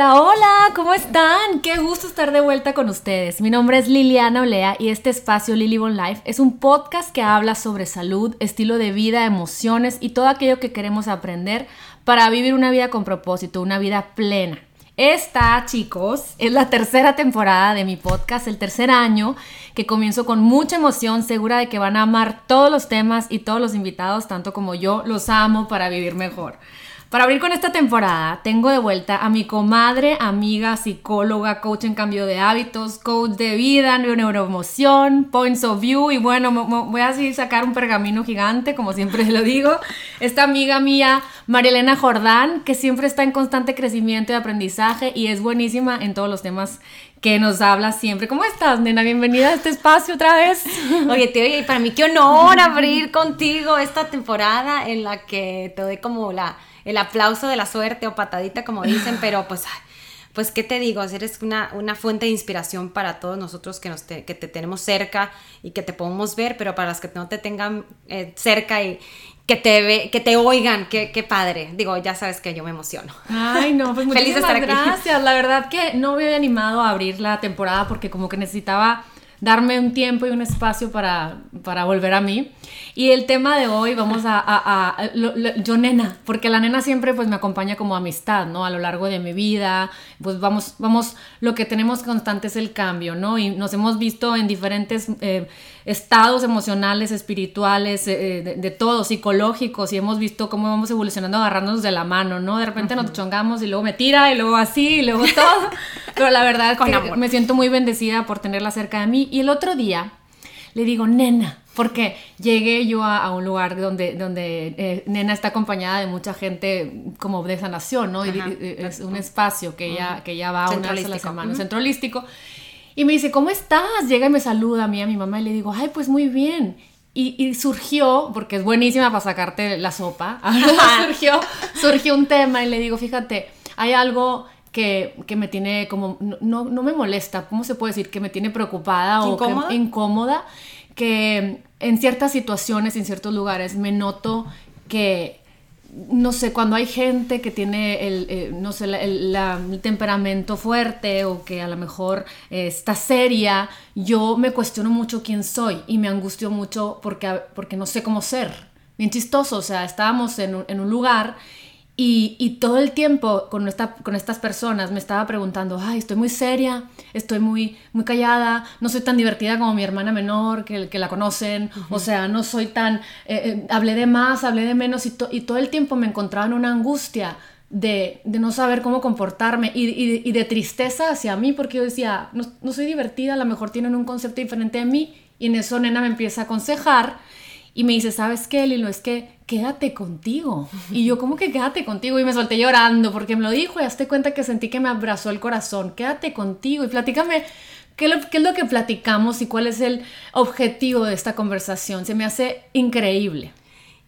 Hola, hola, ¿cómo están? Qué gusto estar de vuelta con ustedes. Mi nombre es Liliana Olea y este espacio Lily Bon Life es un podcast que habla sobre salud, estilo de vida, emociones y todo aquello que queremos aprender para vivir una vida con propósito, una vida plena. Esta, chicos, es la tercera temporada de mi podcast, el tercer año, que comienzo con mucha emoción, segura de que van a amar todos los temas y todos los invitados, tanto como yo los amo para vivir mejor. Para abrir con esta temporada, tengo de vuelta a mi comadre, amiga, psicóloga, coach en cambio de hábitos, coach de vida, neuroemoción, points of view y bueno, voy a así sacar un pergamino gigante, como siempre lo digo. Esta amiga mía, Marielena Jordán, que siempre está en constante crecimiento y aprendizaje y es buenísima en todos los temas que nos habla siempre. ¿Cómo estás, nena? Bienvenida a este espacio otra vez. Oye, te oye, para mí qué honor abrir contigo esta temporada en la que te doy como la el aplauso de la suerte o patadita, como dicen, pero pues, pues, ¿qué te digo? Eres una, una fuente de inspiración para todos nosotros que, nos te, que te tenemos cerca y que te podemos ver, pero para las que no te tengan eh, cerca y que te, ve, que te oigan, qué, qué, padre. Digo, ya sabes que yo me emociono. Ay, no, pues muchísimas gracias. La verdad que no me había animado a abrir la temporada porque como que necesitaba darme un tiempo y un espacio para, para volver a mí. Y el tema de hoy vamos a, a, a yo nena, porque la nena siempre pues me acompaña como amistad, ¿no? A lo largo de mi vida, pues vamos, vamos, lo que tenemos constante es el cambio, ¿no? Y nos hemos visto en diferentes eh, estados emocionales, espirituales, eh, eh, de, de, todo, psicológicos, y hemos visto cómo vamos evolucionando agarrándonos de la mano, ¿no? De repente nos chongamos y luego me tira y luego así y luego todo. Pero la verdad es que me siento muy bendecida por tenerla cerca de mí. Y el otro día le digo, nena, porque llegué yo a, un lugar donde, donde eh, Nena está acompañada de mucha gente como de sanación, ¿no? y, es un espacio que ella, que ella va una vez a la semana, un centro holístico. Y me dice, ¿cómo estás? Llega y me saluda a mí, a mi mamá, y le digo, ay, pues muy bien. Y, surgió, porque es buenísima para sacarte la sopa, surgió, surgió un tema y le digo, fíjate, hay algo que, que, me tiene como, no, no, me molesta, ¿cómo se puede decir? Que me tiene preocupada o incómoda que en ciertas situaciones, en ciertos lugares, me noto que, no sé, cuando hay gente que tiene el, eh, no sé, el, temperamento fuerte o que a lo mejor eh, está seria, yo me cuestiono mucho quién soy y me angustio mucho porque, porque no sé cómo ser. Bien chistoso, o sea, estábamos en en un lugar y, todo el tiempo con, esta, con estas personas me estaba preguntando, ay, estoy muy seria, estoy muy, muy callada, no soy tan divertida como mi hermana menor, que, que la conocen, o sea, no soy tan, eh, eh, hablé de más, hablé de menos, y, y, todo el tiempo me encontraba en una angustia de, de no saber cómo comportarme y, y, de tristeza hacia mí, porque yo decía, no, no soy divertida, a lo mejor tienen un concepto diferente de mí, y en eso Nena me empieza a aconsejar y me dice, ¿sabes qué, Lilo? Es que quédate contigo. Y yo, ¿cómo que quédate contigo? Y me solté llorando porque me lo dijo y hazte cuenta que sentí que me abrazó el corazón. Quédate contigo y platícame qué, qué es lo que platicamos y cuál es el objetivo de esta conversación. Se me hace increíble.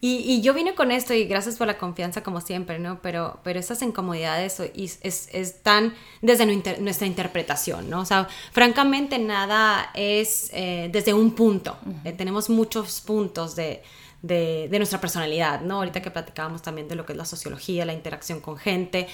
Y, yo vine con esto y gracias por la confianza como siempre, ¿no? Pero, pero esas incomodidades es, es, están desde nuestra interpretación, ¿no? O sea, francamente nada es eh, desde un punto. Eh, tenemos muchos puntos de, de, de, nuestra personalidad, ¿no? Ahorita que platicábamos también de lo que es la sociología, la interacción con gente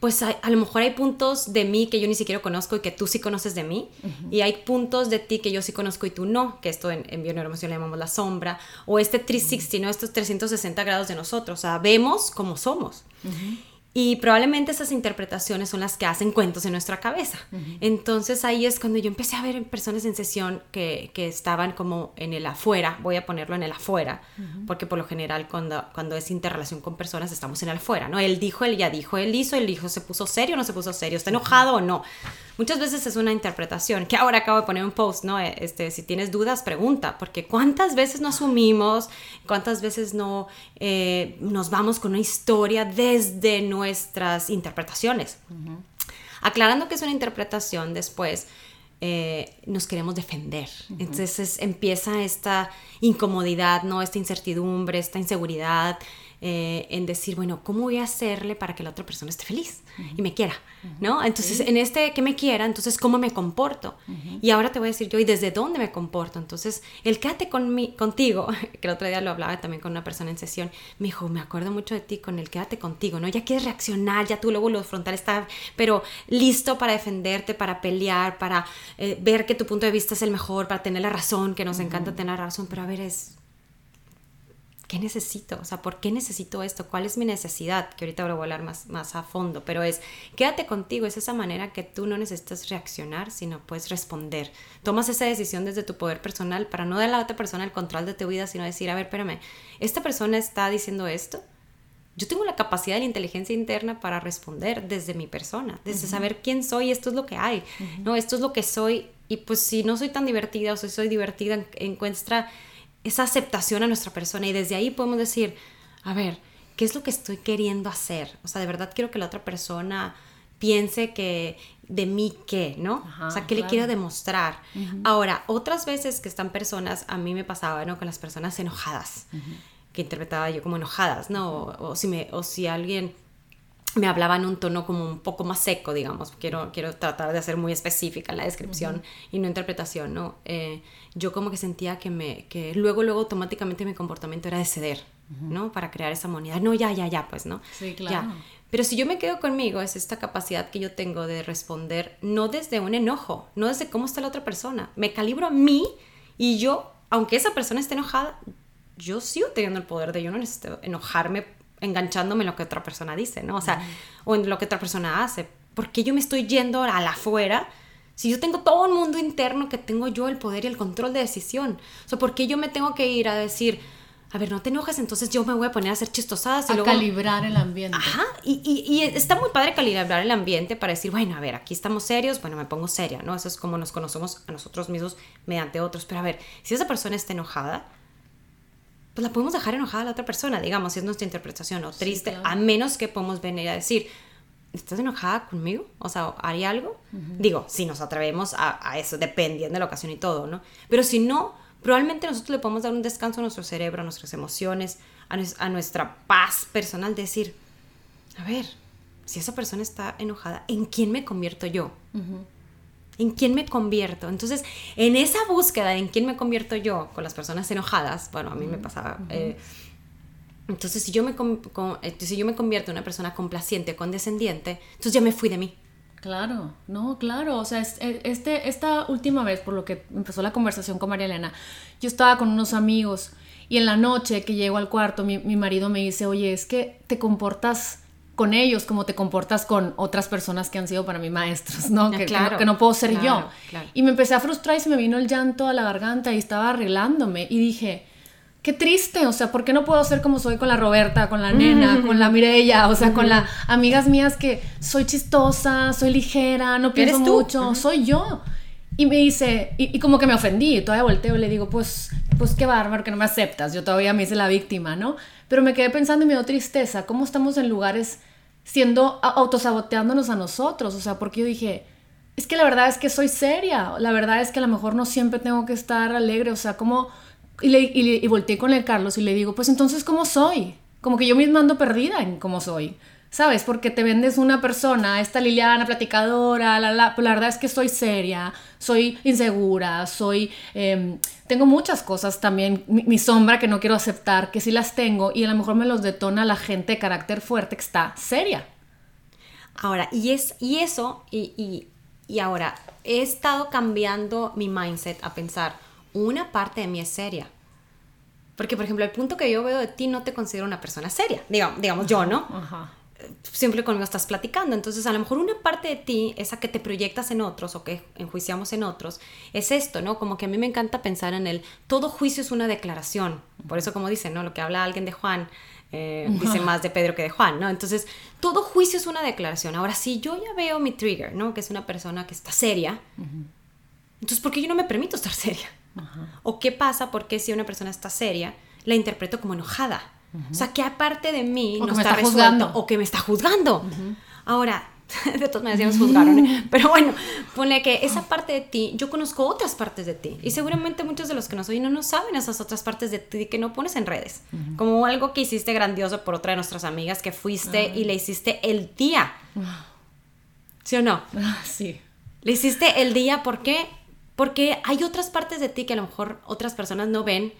pues a, lo mejor hay puntos de mí que yo ni siquiera conozco y que tú sí conoces de mí, y hay puntos de ti que yo sí conozco y tú no, que esto en, en bioneuroemoción le llamamos la sombra, o este 360, ¿no? estos 360 grados de nosotros, o sea, vemos como somos. Y probablemente esas interpretaciones son las que hacen cuentos en nuestra cabeza. Entonces ahí es cuando yo empecé a ver personas en sesión que, que, estaban como en el afuera, voy a ponerlo en el afuera, porque por lo general cuando, cuando es interrelación con personas estamos en el afuera, ¿no? Él dijo, él ya dijo, él hizo, él dijo, se puso serio o no se puso serio, está enojado o no. Muchas veces es una interpretación, que ahora acabo de poner un post, ¿no? Eh, este, si tienes dudas, pregunta, porque cuántas veces nos asumimos, cuántas veces no eh, nos vamos con una historia desde nuestras interpretaciones. Aclarando que es una interpretación después, eh, nos queremos defender. Entonces empieza esta incomodidad, ¿no? Esta incertidumbre, esta inseguridad, eh, en decir, bueno, ¿cómo voy a hacerle para que la otra persona esté feliz y me quiera? ¿No? Entonces, en este que me quiera, entonces, ¿cómo me comporto? Y ahora te voy a decir yo, ¿y desde dónde me comporto? Entonces, el quédate con mi, contigo, que el otro día lo hablaba también con una persona en sesión, me dijo, me acuerdo mucho de ti con el quédate contigo, ¿no? Ya quieres reaccionar, ya tú luego lo frontal está, pero listo para defenderte, para pelear, para eh, ver que tu punto de vista es el mejor, para tener la razón, que nos encanta tener la razón, pero a ver, es ¿qué necesito? O sea, ¿por qué necesito esto? ¿Cuál es mi necesidad? Que ahorita voy a hablar más, más a fondo, pero es, quédate contigo, es esa manera que tú no necesitas reaccionar, sino puedes responder. Tomas esa decisión desde tu poder personal para no dar a la otra persona el control de tu vida, sino decir, a ver, espérame, esta persona está diciendo esto. Yo tengo la capacidad de la inteligencia interna para responder desde mi persona, desde saber quién soy, esto es lo que hay, ¿no? Esto es lo que soy y pues si no soy tan divertida o si soy divertida, encuentra esa aceptación a nuestra persona y desde ahí podemos decir, a ver, ¿qué es lo que estoy queriendo hacer? O sea, de verdad quiero que la otra persona piense que de mí qué, ¿no? o sea, ¿qué le quiero demostrar? Ahora, otras veces que están personas, a mí me pasaba, ¿no? Con las personas enojadas, que interpretaba yo como enojadas, ¿no? O, si, me, o si alguien me hablaba en un tono como un poco más seco, digamos. Quiero, quiero tratar de ser muy específica en la descripción y no interpretación, ¿no? Eh, yo como que sentía que, me, que luego, luego automáticamente mi comportamiento era de ceder, ¿no? Para crear esa moneda. No, ya, ya, ya, pues, ¿no? Sí, claro. Pero si yo me quedo conmigo, es esta capacidad que yo tengo de responder no desde un enojo, no desde cómo está la otra persona. Me calibro a mí y yo, aunque esa persona esté enojada, yo sigo teniendo el poder de yo no necesito enojarme enganchándome en lo que otra persona dice, ¿no? O sea, o en lo que otra persona hace. porque yo me estoy yendo a la afuera? Si yo tengo todo un mundo interno que tengo yo el poder y el control de decisión. O sea, ¿por qué yo me tengo que ir a decir, a ver, no te enojes, entonces yo me voy a poner a hacer chistosadas? Y a calibrar el ambiente. Ajá, y, y, y, está muy padre calibrar el ambiente para decir, bueno, a ver, aquí estamos serios, bueno, me pongo seria, ¿no? Eso es como nos conocemos a nosotros mismos mediante otros. Pero a ver, si esa persona está enojada, pues la podemos dejar enojada a la otra persona, digamos, si es nuestra interpretación o triste, a menos que podemos venir a decir, ¿estás enojada conmigo? O sea, ¿haría algo? Digo, si nos atrevemos a, eso, dependiendo de la ocasión y todo, ¿no? Pero si no, probablemente nosotros le podemos dar un descanso a nuestro cerebro, a nuestras emociones, a, nuestra paz personal, decir, a ver, si esa persona está enojada, ¿en quién me convierto yo? ¿En quién me convierto? Entonces, en esa búsqueda de en quién me convierto yo con las personas enojadas, bueno, a mí me pasaba... Eh, entonces, si yo, me eh, si yo me convierto en una persona complaciente o condescendiente, entonces ya me fui de mí. Claro, no, claro. O sea, e, este, esta última vez, por lo que empezó la conversación con María Elena, yo estaba con unos amigos y en la noche que llego al cuarto, mi, mi marido me dice, oye, es que te comportas con ellos como te comportas con otras personas que han sido para mí maestros, ¿no? Ah, que, que, no, puedo ser yo. Y me empecé a frustrar y se me vino el llanto a la garganta y estaba arreglándome. Y dije, qué triste, o sea, ¿por qué no puedo ser como soy con la Roberta, con la nena, con la Mirella, o sea, con las amigas mías que soy chistosa, soy ligera, no pienso mucho, soy yo. Y me dice, y, como que me ofendí, todavía volteo y le digo, pues, pues qué bárbaro que no me aceptas, yo todavía me hice la víctima, ¿no? Pero me quedé pensando y me dio tristeza, cómo estamos en lugares siendo autosaboteándonos a nosotros, o sea, porque yo dije, es que la verdad es que soy seria, la verdad es que a lo mejor no siempre tengo que estar alegre, o sea, como, y, le, y, volteé con el Carlos y le digo, pues entonces, ¿cómo soy? Como que yo misma ando perdida en cómo soy. ¿Sabes? Porque te vendes una persona, esta Liliana platicadora, la, la, pues la verdad es que soy seria, soy insegura, soy... Em, tengo muchas cosas también, mi, sombra que no quiero aceptar, que sí las tengo y a lo mejor me los detona la gente de carácter fuerte que está seria. Ahora, y, es, y eso, y, y, y ahora, he estado cambiando mi mindset a pensar, una parte de mí es seria. Porque, por ejemplo, el punto que yo veo de ti no te considero una persona seria. Digamos, digamos yo, ¿no? Ajá siempre conmigo estás platicando. Entonces, a lo mejor una parte de ti, esa que te proyectas en otros o que enjuiciamos en otros, es esto, ¿no? Como que a mí me encanta pensar en el, todo juicio es una declaración. Por eso, como dicen, ¿no? Lo que habla alguien de Juan, eh, dice más de Pedro que de Juan, ¿no? Entonces, todo juicio es una declaración. Ahora, si yo ya veo mi trigger, ¿no? Que es una persona que está seria, entonces, ¿por qué yo no me permito estar seria? ¿O qué pasa porque si una persona está seria, la interpreto como enojada? O sea, que aparte de mí no está, juzgando. o que me está juzgando. Ahora, de todas maneras ya nos juzgaron, pero bueno, pone que esa parte de ti, yo conozco otras partes de ti y seguramente muchos de los que nos oyen no, no saben esas otras partes de ti que no pones en redes, como algo que hiciste grandioso por otra de nuestras amigas que fuiste y le hiciste el día. ¿Sí o no? Ah, sí. Le hiciste el día, ¿por qué? Porque hay otras partes de ti que a lo mejor otras personas no ven,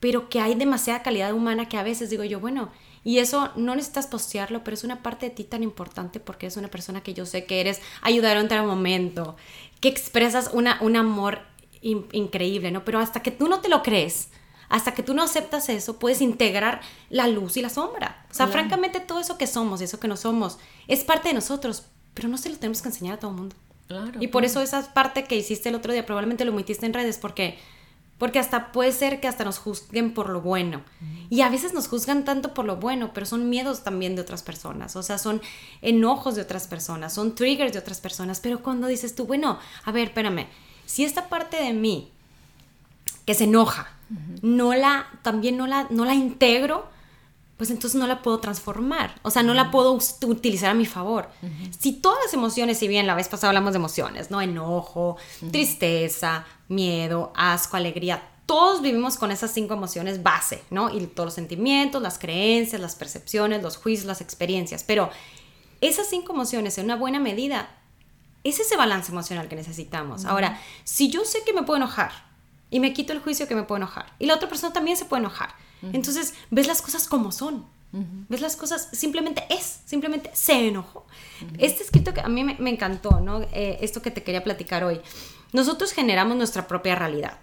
pero que hay demasiada calidad humana que a veces digo yo, bueno, y eso no necesitas postearlo, pero es una parte de ti tan importante porque es una persona que yo sé que eres, ayudar en otro momento, que expresas una, un amor increíble, ¿no? Pero hasta que tú no te lo crees, hasta que tú no aceptas eso, puedes integrar la luz y la sombra. O sea, francamente, todo eso que somos y eso que no somos es parte de nosotros, pero no se lo tenemos que enseñar a todo el mundo. Claro, y por eso esa parte que hiciste el otro día probablemente lo metiste en redes porque porque hasta puede ser que hasta nos juzguen por lo bueno. Y a veces nos juzgan tanto por lo bueno, pero son miedos también de otras personas. O sea, son enojos de otras personas, son triggers de otras personas. Pero cuando dices tú, bueno, a ver, espérame, si esta parte de mí que se enoja, no la, también no la, no la integro, pues entonces no la puedo transformar, o sea, no la puedo utilizar a mi favor. Si todas las emociones, si bien la vez pasada hablamos de emociones, ¿no? Enojo, tristeza, miedo, asco, alegría, todos vivimos con esas cinco emociones base, ¿no? Y todos los sentimientos, las creencias, las percepciones, los juicios, las experiencias, pero esas cinco emociones en una buena medida es ese balance emocional que necesitamos. Ahora, si yo sé que me puedo enojar y me quito el juicio que me puedo enojar y la otra persona también se puede enojar, entonces, ves las cosas como son. Ves las cosas, simplemente es, simplemente se enojó. Este escrito que a mí me, encantó, ¿no? Eh, esto que te quería platicar hoy. Nosotros generamos nuestra propia realidad.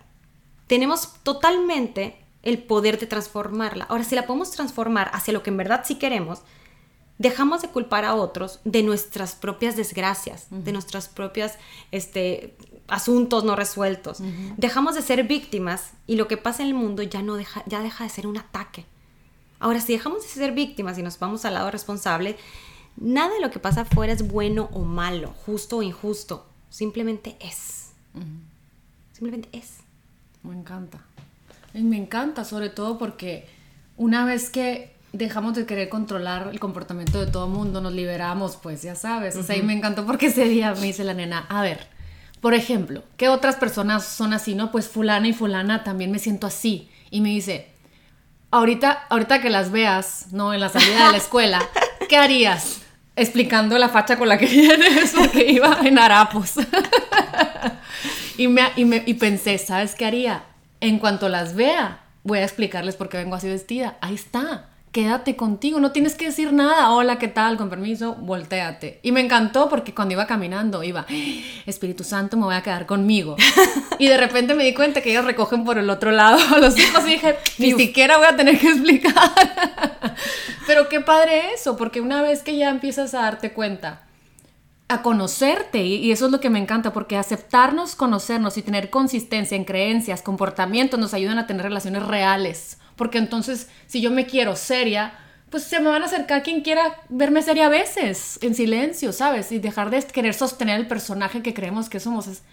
Tenemos totalmente el poder de transformarla. Ahora, si la podemos transformar hacia lo que en verdad sí queremos, dejamos de culpar a otros de nuestras propias desgracias, de nuestras propias este, asuntos no resueltos. Dejamos de ser víctimas y lo que pasa en el mundo ya, no deja, ya deja de ser un ataque. Ahora, si dejamos de ser víctimas y nos vamos al lado responsable, nada de lo que pasa afuera es bueno o malo, justo o injusto. Simplemente es. Simplemente es. Me encanta. Me encanta, sobre todo porque una vez que dejamos de querer controlar el comportamiento de todo el mundo, nos liberamos, pues ya sabes. O sea, y me encantó porque ese día me dice la nena, a ver, por ejemplo, ¿qué otras personas son así? No, pues fulana y fulana también me siento así. Y me dice, ahorita, ahorita que las veas, ¿no? En la salida de la escuela, ¿qué harías? Explicando la facha con la que vienes, porque iba en harapos. y, me, y, me, y pensé, ¿sabes qué haría? En cuanto las vea, voy a explicarles por qué vengo así vestida. Ahí está quédate contigo, no tienes que decir nada, hola, ¿qué tal? Con permiso, volteate. Y me encantó porque cuando iba caminando iba, Espíritu Santo, me voy a quedar conmigo. y de repente me di cuenta que ellos recogen por el otro lado los hijos y dije, ni siquiera voy a tener que explicar. Pero qué padre eso, porque una vez que ya empiezas a darte cuenta, a conocerte y eso es lo que me encanta porque aceptarnos, conocernos y tener consistencia en creencias, comportamientos nos ayudan a tener relaciones reales porque entonces si yo me quiero seria, pues se me van a acercar quien quiera verme seria a veces, en silencio, ¿sabes? Y dejar de querer sostener el personaje que creemos que somos. Es,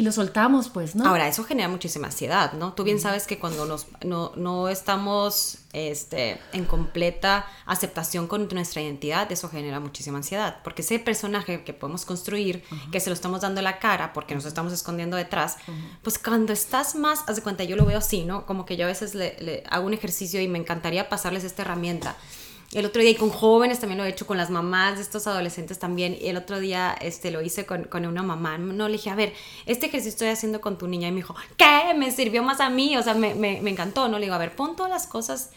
y lo soltamos, pues, ¿no? Ahora, eso genera muchísima ansiedad, ¿no? Tú bien sabes que cuando nos, no, no, estamos este, en completa aceptación con nuestra identidad, eso genera muchísima ansiedad, porque ese personaje que podemos construir, que se lo estamos dando la cara porque nos estamos escondiendo detrás, pues cuando estás más, haz de cuenta, yo lo veo así, ¿no? Como que yo a veces le, le hago un ejercicio y me encantaría pasarles esta herramienta el otro día, y con jóvenes también lo he hecho, con las mamás de estos adolescentes también. Y el otro día este, lo hice con, con una mamá. No, le dije, a ver, este ejercicio estoy haciendo con tu niña. Y me dijo, ¿qué? Me sirvió más a mí. O sea, me, me, me encantó. No le digo, a ver, pon todas las cosas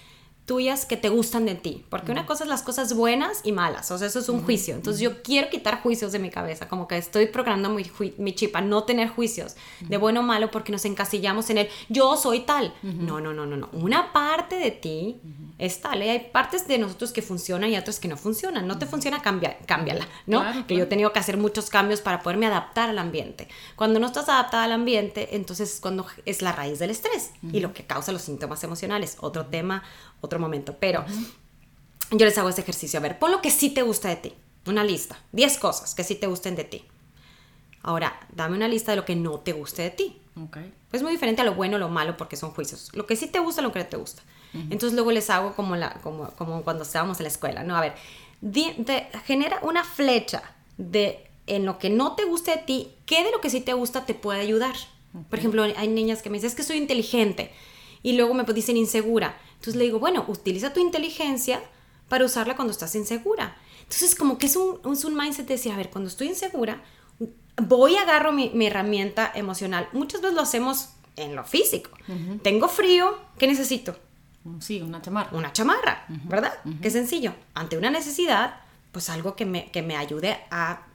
tuyas que te gustan de ti, porque una cosa es las cosas buenas y malas, o sea, eso es un juicio. Entonces yo quiero quitar juicios de mi cabeza, como que estoy programando mi, mi chip a no tener juicios de bueno o malo porque nos encasillamos en el yo soy tal. No, no, no, no, no. Una parte de ti es tal, ¿eh? hay partes de nosotros que funcionan y otras que no funcionan. No te funciona, cambia, cámbiala, ¿no? que yo he tenido que hacer muchos cambios para poderme adaptar al ambiente. Cuando no estás adaptada al ambiente, entonces cuando es la raíz del estrés y lo que causa los síntomas emocionales. Otro tema, otro momento, pero yo les hago ese ejercicio. A ver, pon lo que sí te gusta de ti, una lista, 10 cosas que sí te gusten de ti. Ahora, dame una lista de lo que no te guste de ti. Okay. Es muy diferente a lo bueno o lo malo porque son juicios. Lo que sí te gusta, lo que no te gusta. Entonces luego les hago como, la, como, como cuando estábamos en la escuela, ¿no? A ver, genera una flecha de en lo que no te guste de ti, qué de lo que sí te gusta te puede ayudar. Por ejemplo, hay niñas que me dicen, es que soy inteligente, y luego me dicen insegura. Entonces le digo, bueno, utiliza tu inteligencia para usarla cuando estás insegura. Entonces, como que es un, un mindset de decir, a ver, cuando estoy insegura, voy y agarro mi, mi, herramienta emocional. Muchas veces lo hacemos en lo físico. Tengo frío, ¿qué necesito? Sí, una chamarra. Una chamarra, ¿verdad? Qué sencillo. Ante una necesidad, pues algo que me, que me ayude a,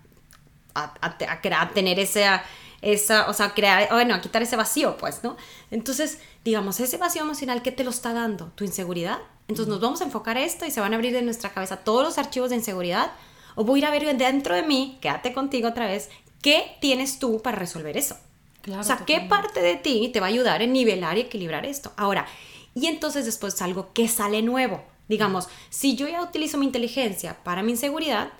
a, a, a tener esa, esa, o sea, crear, bueno, a quitar ese vacío, pues, ¿no? Entonces, digamos, ese vacío emocional, ¿qué te lo está dando? ¿Tu inseguridad? Entonces nos vamos a enfocar esto y se van a abrir en nuestra cabeza todos los archivos de inseguridad. O voy a ir a ver dentro de mí, quédate contigo otra vez, ¿qué tienes tú para resolver eso? o sea, ¿qué parte de ti te va a ayudar en nivelar y equilibrar esto? Ahora, y entonces después algo que sale nuevo. Digamos, si yo ya utilizo mi inteligencia para mi inseguridad,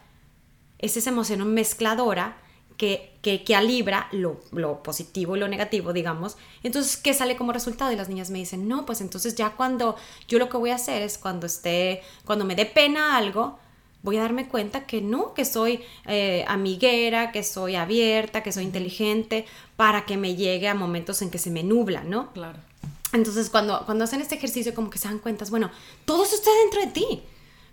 es esa emoción mezcladora que, que, que alibra lo, lo, positivo y lo negativo, digamos. Entonces, ¿qué sale como resultado? Y las niñas me dicen, no, pues entonces ya cuando yo lo que voy a hacer es cuando esté, cuando me dé pena algo, voy a darme cuenta que no, que soy eh, amiguera, que soy abierta, que soy inteligente, para que me llegue a momentos en que se me nubla, ¿no? Claro. Entonces, cuando, cuando hacen este ejercicio, como que se dan cuenta, bueno, todo eso está dentro de ti.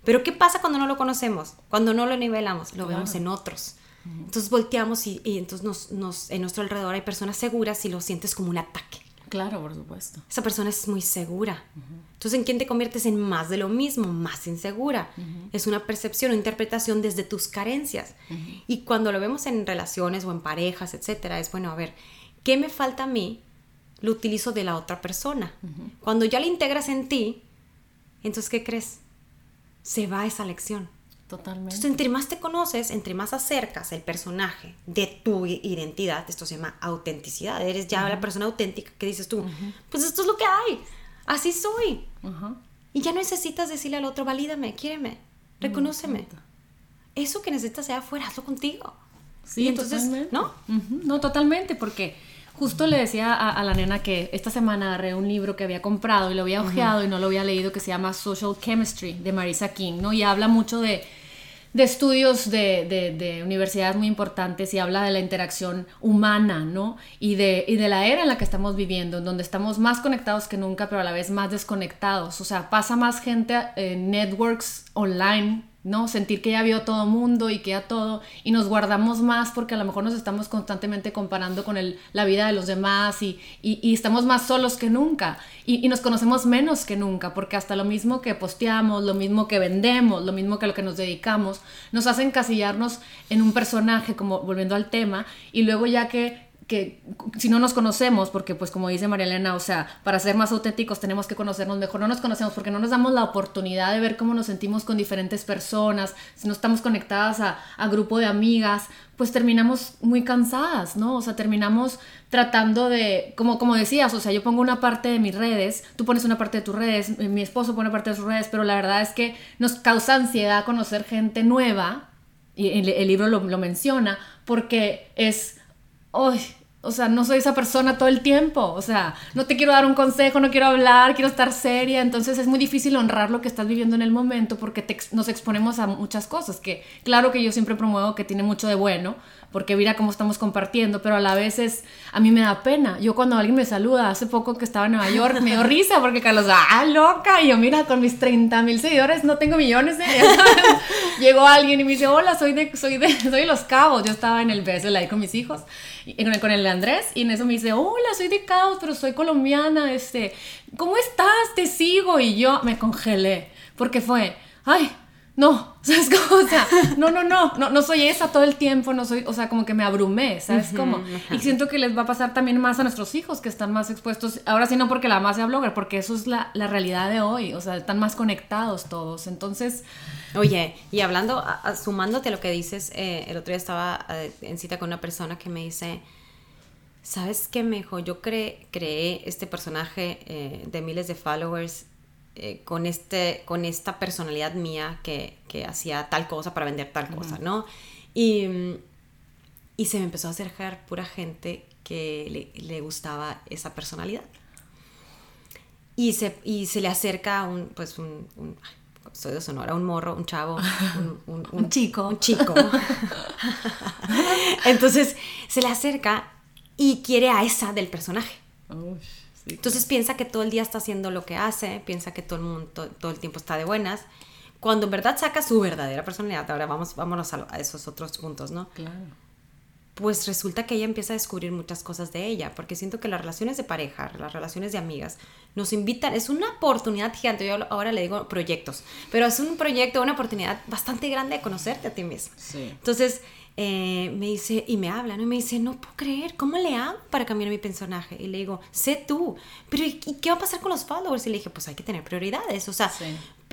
Pero ¿qué pasa cuando no lo conocemos? Cuando no lo nivelamos, lo vemos en otros. Entonces volteamos y, entonces nos, nos, en nuestro alrededor hay personas seguras y lo sientes como un ataque. Claro, por supuesto. Esa persona es muy segura. Entonces, ¿en quién te conviertes? En más de lo mismo, más insegura. Es una percepción o interpretación desde tus carencias. Y cuando lo vemos en relaciones o en parejas, etcétera, es bueno, a ver, ¿qué me falta a mí? Lo utilizo de la otra persona. Cuando ya la integras en ti, entonces, ¿qué crees? Se va esa lección. Totalmente. Entonces, entre más te conoces, entre más acercas el personaje de tu identidad, esto se llama autenticidad. Eres ya la persona auténtica que dices tú, pues esto es lo que hay, así soy. Y ya no necesitas decirle al otro, valídame, quiéreme, reconóceme. Eso que necesitas sea afuera, hazlo contigo. Sí, entonces, ¿no? No, totalmente, porque justo le decía a, la nena que esta semana agarré un libro que había comprado y lo había ojeado y no lo había leído que se llama Social Chemistry de Marisa King, ¿no? Y habla mucho de de estudios de, de, universidades muy importantes y habla de la interacción humana, ¿no? Y de, y de la era en la que estamos viviendo, en donde estamos más conectados que nunca, pero a la vez más desconectados. O sea, pasa más gente en networks online ¿no? Sentir que ya vio todo mundo y que ya todo, y nos guardamos más porque a lo mejor nos estamos constantemente comparando con el, la vida de los demás y, y, estamos más solos que nunca y, nos conocemos menos que nunca porque hasta lo mismo que posteamos, lo mismo que vendemos, lo mismo que lo que nos dedicamos, nos hace encasillarnos en un personaje, como volviendo al tema, y luego ya que que si no nos conocemos, porque pues como dice María Elena, o sea, para ser más auténticos tenemos que conocernos mejor, no nos conocemos porque no nos damos la oportunidad de ver cómo nos sentimos con diferentes personas, si no estamos conectadas a, a grupo de amigas, pues terminamos muy cansadas, ¿no? O sea, terminamos tratando de, como, como decías, o sea, yo pongo una parte de mis redes, tú pones una parte de tus redes, mi esposo pone parte de sus redes, pero la verdad es que nos causa ansiedad conocer gente nueva, y el, el libro lo, lo menciona, porque es o sea, no soy esa persona todo el tiempo, o sea, no te quiero dar un consejo, no quiero hablar, quiero estar seria, entonces es muy difícil honrar lo que estás viviendo en el momento porque nos exponemos a muchas cosas, que claro que yo siempre promuevo que tiene mucho de bueno, porque mira cómo estamos compartiendo, pero a la vez es, a mí me da pena. Yo cuando alguien me saluda, hace poco que estaba en Nueva York, me dio risa porque Carlos, ah, loca, y yo mira, con mis 30 mil seguidores no tengo millones de... Llegó alguien y me dice, hola, soy de, soy de, soy Los Cabos, yo estaba en el BSL ahí con mis hijos, y, con el de Andrés, y en eso me dice, hola, soy de Cabos, pero soy colombiana, este, ¿cómo estás? Te sigo, y yo me congelé, porque fue, ay, no, ¿sabes cómo? O sea, no, no, no, no, no soy esa todo el tiempo, no soy, o sea, como que me abrumé, ¿sabes cómo? Y siento que les va a pasar también más a nuestros hijos que están más expuestos, ahora sí no porque la mamá sea blogger, porque eso es la, la realidad de hoy, o sea, están más conectados todos, entonces... Oye, y hablando, sumándote a lo que dices, eh, el otro día estaba eh, en cita con una persona que me dice, ¿sabes qué, mejor Yo creé, creé este personaje eh, de miles de followers eh, con, este, con esta personalidad mía que, que hacía tal cosa para vender tal cosa, ¿no? Y, y, se me empezó a acercar pura gente que le, le gustaba esa personalidad. Y se, y se le acerca un, pues un, soy de Sonora, un morro, un chavo, un, un, chico. Un chico. Entonces se le acerca y quiere a esa del personaje. Entonces piensa que todo el día está haciendo lo que hace, piensa que todo el mundo todo, el tiempo está de buenas, cuando en verdad saca su verdadera personalidad. Ahora vamos, vámonos a, a esos otros puntos, ¿no? Claro pues resulta que ella empieza a descubrir muchas cosas de ella, porque siento que las relaciones de pareja, las relaciones de amigas, nos invitan, es una oportunidad gigante, yo ahora le digo proyectos, pero es un proyecto, una oportunidad bastante grande de conocerte a ti mismo. Entonces, eh, me dice, y me habla, ¿no? Y me dice, no puedo creer, ¿cómo le hago para cambiar mi personaje? Y le digo, sé tú, pero ¿y qué va a pasar con los followers? Y le dije, pues hay que tener prioridades, o sea,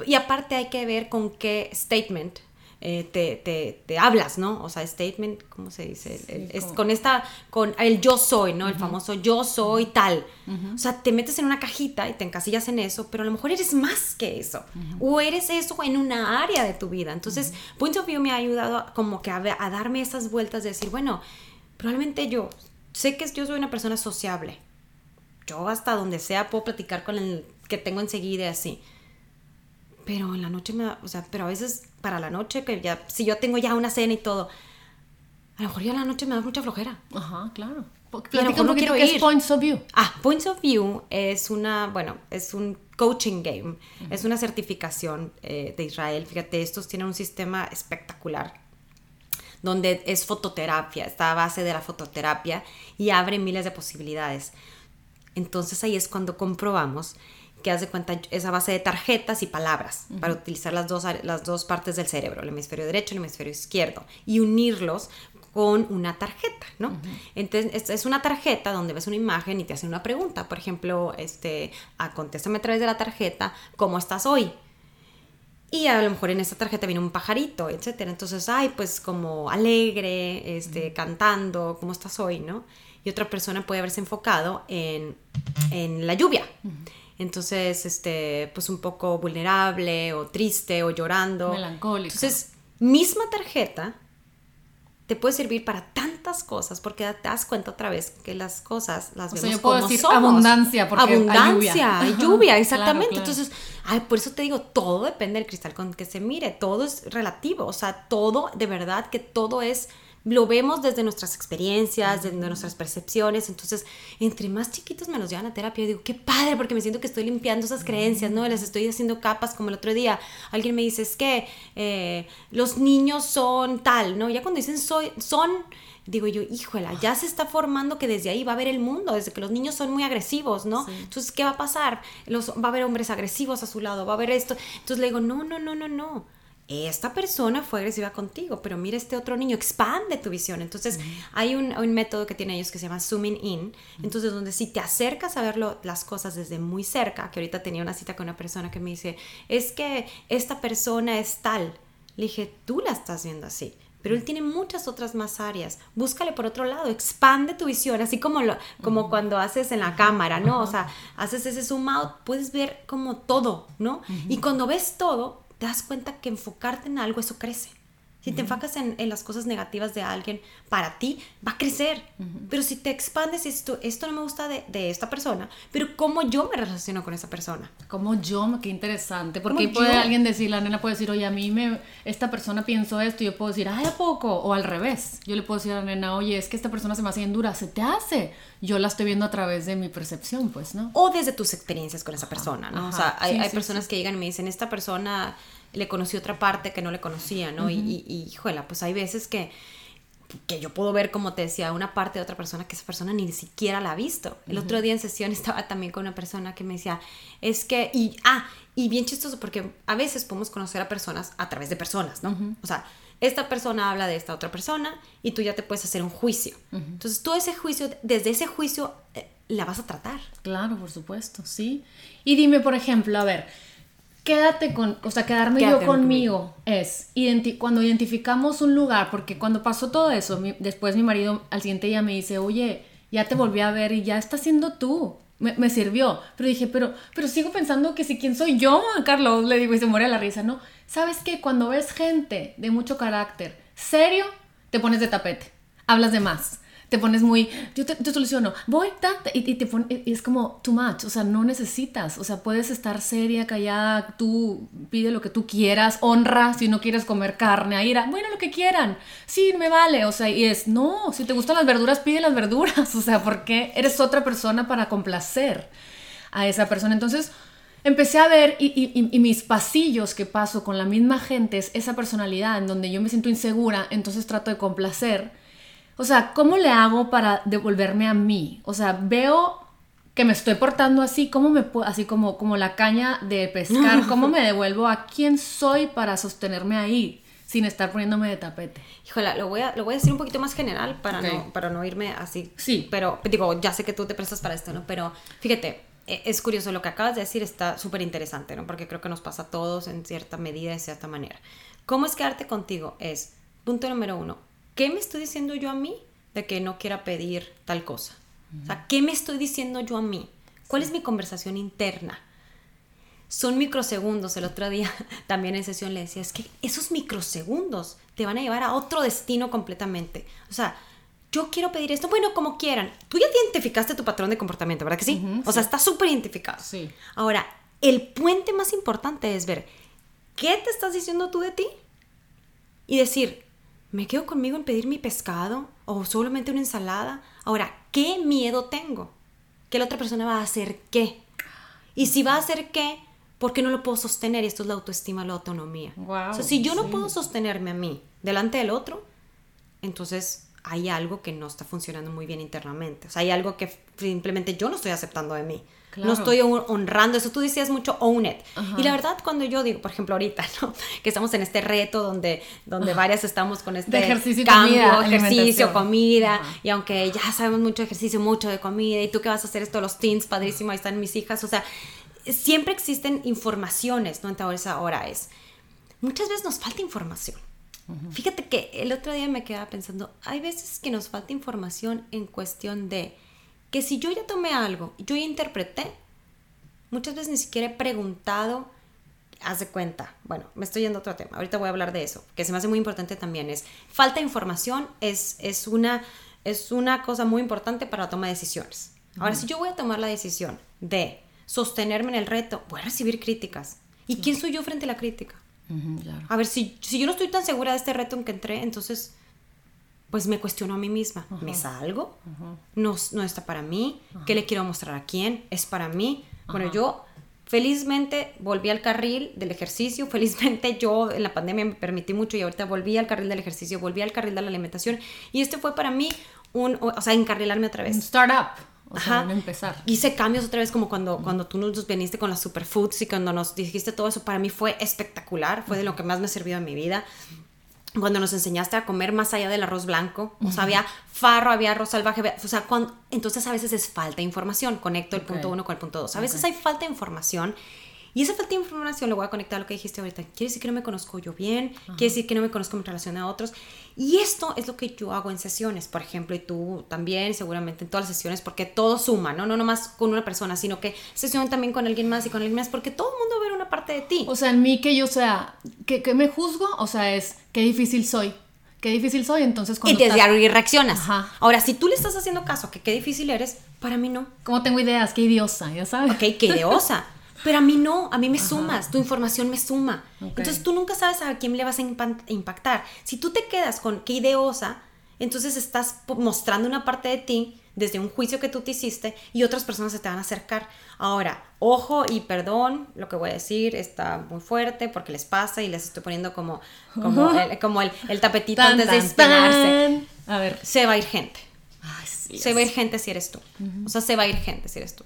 y aparte hay que ver con qué statement eh, te, te, te, hablas, ¿no? O sea, statement, ¿cómo se dice? es, con esta, con el yo soy, ¿no? El famoso yo soy tal. O sea, te metes en una cajita y te encasillas en eso, pero a lo mejor eres más que eso. O eres eso en una área de tu vida. Entonces, Point of View me ha ayudado como que a, a darme esas vueltas de decir, bueno, probablemente yo sé que yo soy una persona sociable. Yo hasta donde sea puedo platicar con el que tengo enseguida y así pero en la noche me da, o sea, pero a veces para la noche, que ya, si yo tengo ya una cena y todo, a lo mejor ya en la noche me da mucha flojera. Ajá, claro. Platica no quiero ¿qué es Points of View? Ah, Points of View es una, bueno, es un coaching game, es una certificación eh, de Israel. Fíjate, estos tienen un sistema espectacular donde es fototerapia, está a base de la fototerapia y abre miles de posibilidades. Entonces ahí es cuando comprobamos que hace cuenta esa base de tarjetas y palabras para utilizar las dos, las dos partes del cerebro, el hemisferio derecho y el hemisferio izquierdo, y unirlos con una tarjeta, ¿no? Entonces, es una tarjeta donde ves una imagen y te hacen una pregunta. Por ejemplo, este, ah, contéstame a través de la tarjeta, ¿cómo estás hoy? Y a lo mejor en esa tarjeta viene un pajarito, etcétera. Entonces, ay, pues como alegre, este, cantando, ¿cómo estás hoy, no? Y otra persona puede haberse enfocado en, en la lluvia entonces, este, pues un poco vulnerable o triste o llorando. Melancólico. Entonces, misma tarjeta te puede servir para tantas cosas porque te das cuenta otra vez que las cosas las vemos como decir abundancia porque abundancia hay lluvia, lluvia exactamente. entonces ay, por eso te digo todo depende del cristal con que se mire todo es relativo o sea todo de verdad que todo es lo vemos desde nuestras experiencias, desde nuestras percepciones, entonces entre más chiquitos me los llevan a terapia, yo digo, qué padre, porque me siento que estoy limpiando esas creencias, ¿no? Les estoy haciendo capas, como el otro día, alguien me dice, es que eh, los niños son tal, ¿no? Ya cuando dicen soy, son, digo yo, híjola, ya se está formando que desde ahí va a ver el mundo, desde que los niños son muy agresivos, ¿no? Entonces, ¿qué va a pasar? Los, va a haber hombres agresivos a su lado, va a haber esto. Entonces le digo, no, no, no, no, no esta persona fue agresiva contigo, pero mira este otro niño, expande tu visión. Entonces, hay un, método que tienen ellos que se llama zooming in. Entonces, donde si te acercas a ver las cosas desde muy cerca, que ahorita tenía una cita con una persona que me dice, es que esta persona es tal. Le dije, tú la estás viendo así. Pero él tiene muchas otras más áreas. Búscale por otro lado, expande tu visión, así como, lo, como cuando haces en la cámara, ¿no? O sea, haces ese zoom out, puedes ver como todo, ¿no? Y cuando ves todo, te das cuenta que enfocarte en algo, eso crece. Si te enfocas en, las cosas negativas de alguien, para ti va a crecer. Pero si te expandes esto, esto no me gusta de, esta persona, pero cómo yo me relaciono con esa persona. Como yo, qué interesante. Porque puede alguien decir, la nena puede decir, oye, a mí me, esta persona pienso esto, y yo puedo decir, ay, ¿a poco? O al revés. Yo le puedo decir a la nena, oye, es que esta persona se me hace bien dura, se te hace. Yo la estoy viendo a través de mi percepción, pues, ¿no? O desde tus experiencias con esa persona, ¿no? o sea, hay, personas que llegan y me dicen, esta persona le conocí otra parte que no le conocía, ¿no? y, y, pues hay veces que, que yo puedo ver, como te decía, una parte de otra persona que esa persona ni siquiera la ha visto. El otro día en sesión estaba también con una persona que me decía, es que, y, ah, y bien chistoso, porque a veces podemos conocer a personas a través de personas, ¿no? O sea, esta persona habla de esta otra persona y tú ya te puedes hacer un juicio. Entonces, tú ese juicio, desde ese juicio, eh, la vas a tratar. Claro, por supuesto, sí. Y dime, por ejemplo, a ver, quédate con, o sea, quedarme yo conmigo, es cuando identificamos un lugar, porque cuando pasó todo eso, después mi marido al siguiente día me dice, oye, ya te volví a ver y ya estás siendo tú. Me, sirvió, pero dije, pero, pero sigo pensando que si quién soy yo, Carlos, le digo y se muere la risa, ¿no? ¿Sabes qué? Cuando ves gente de mucho carácter, serio, te pones de tapete, hablas de más te pones muy, yo te, soluciono, voy, y, te pones, es como too much, o sea, no necesitas, o sea, puedes estar seria, callada, tú pide lo que tú quieras, honra, si no quieres comer carne, ahí bueno, lo que quieran, sí, me vale, o sea, y es, no, si te gustan las verduras, pide las verduras, o sea, porque eres otra persona para complacer a esa persona, entonces empecé a ver y, y, mis pasillos que paso con la misma gente es esa personalidad en donde yo me siento insegura, entonces trato de complacer o sea, ¿cómo le hago para devolverme a mí? O sea, veo que me estoy portando así, ¿cómo me así como, como la caña de pescar, cómo me devuelvo a quién soy para sostenerme ahí sin estar poniéndome de tapete? Híjole, lo voy a, lo voy a decir un poquito más general para, no, para no irme así. Sí. Pero, digo, ya sé que tú te prestas para esto, ¿no? Pero fíjate, e, es curioso, lo que acabas de decir está súper interesante, ¿no? Porque creo que nos pasa a todos en cierta medida, de cierta manera. ¿Cómo es quedarte contigo? Es, punto número uno, ¿qué me estoy diciendo yo a mí de que no quiera pedir tal cosa? O sea, ¿qué me estoy diciendo yo a mí? ¿Cuál es mi conversación interna? Son microsegundos. El otro día también en sesión le decía, es que esos microsegundos te van a llevar a otro destino completamente. O sea, yo quiero pedir esto, bueno, como quieran. Tú ya identificaste tu patrón de comportamiento, ¿verdad que sí? o sea, está súper identificado. Sí. Ahora, el puente más importante es ver qué te estás diciendo tú de ti y decir, ¿me quedo conmigo en pedir mi pescado o solamente una ensalada? Ahora, ¿qué miedo tengo? Que la otra persona va a hacer qué. Y si va a hacer qué, ¿por qué no lo puedo sostener? Y esto es la autoestima, la autonomía. o sea, si yo no puedo sostenerme a mí delante del otro, entonces hay algo que no está funcionando muy bien internamente. O sea, hay algo que simplemente yo no estoy aceptando de mí. No estoy honrando eso. Tú decías mucho own it. Y la verdad, cuando yo digo, por ejemplo, ahorita, ¿no? Que estamos en este reto donde, donde varias estamos con este ejercicio cambio, comida, ejercicio, comida. Y aunque ya sabemos mucho de ejercicio, mucho de comida, y tú qué vas a hacer esto, los teens, padrísimo, ahí están mis hijas. O sea, siempre existen informaciones, ¿no? Entonces ahora es. Muchas veces nos falta información. Fíjate que el otro día me quedaba pensando, hay veces que nos falta información en cuestión de que si yo ya tomé algo, yo ya interpreté, muchas veces ni siquiera he preguntado, haz de cuenta. Bueno, me estoy yendo a otro tema, ahorita voy a hablar de eso, que se me hace muy importante también, es falta de información, es, es, una, es una cosa muy importante para la toma de decisiones. Ahora, si yo voy a tomar la decisión de sostenerme en el reto, voy a recibir críticas. ¿Y quién soy yo frente a la crítica? A ver, si, si yo no estoy tan segura de este reto en que entré, entonces pues me cuestiono a mí misma, ¿me salgo? no, no está para mí, ¿qué le quiero mostrar a quién? ¿Es para mí? Bueno, yo felizmente volví al carril del ejercicio, felizmente yo en la pandemia me permití mucho y ahorita volví al carril del ejercicio, volví al carril de la alimentación y este fue para mí un, o sea, encarrilarme otra vez. Un startup. O sea, empezar. Hice cambios otra vez como cuando, cuando tú nos viniste con las superfoods y cuando nos dijiste todo eso, para mí fue espectacular, fue de lo que más me sirvió en mi vida cuando nos enseñaste a comer más allá del arroz blanco, o sea, había farro, había arroz salvaje, o sea, cuando, entonces a veces es falta de información, conecto el punto uno con el punto dos, a veces hay falta de información y esa falta de información lo voy a conectar a lo que dijiste ahorita. Quiere decir que no me conozco yo bien, quiere decir que no me conozco en relación a otros. Y esto es lo que yo hago en sesiones, por ejemplo, y tú también, seguramente en todas las sesiones, porque todo suma, ¿no? No nomás con una persona, sino que sesión también con alguien más y con alguien más, porque todo el mundo ve una parte de ti. O sea, en mí que yo sea, que, que me juzgo, o sea, es qué difícil soy. Qué difícil soy, entonces cuando. Y te estás... y reaccionas. Ahora, si tú le estás haciendo caso que qué difícil eres, para mí no. Como tengo ideas, qué idiosa, ya sabes. Ok, qué idiosa. Pero a mí no, a mí me sumas, tu información me suma. Entonces tú nunca sabes a quién le vas a impactar. Si tú te quedas con qué ideosa, entonces estás mostrando una parte de ti desde un juicio que tú te hiciste y otras personas se te van a acercar. Ahora, ojo y perdón, lo que voy a decir está muy fuerte porque les pasa y les estoy poniendo como, como, el, como el, tapetito antes de espinarse. A ver. Se va a ir gente. se va a ir gente si eres tú. O sea, se va a ir gente si eres tú.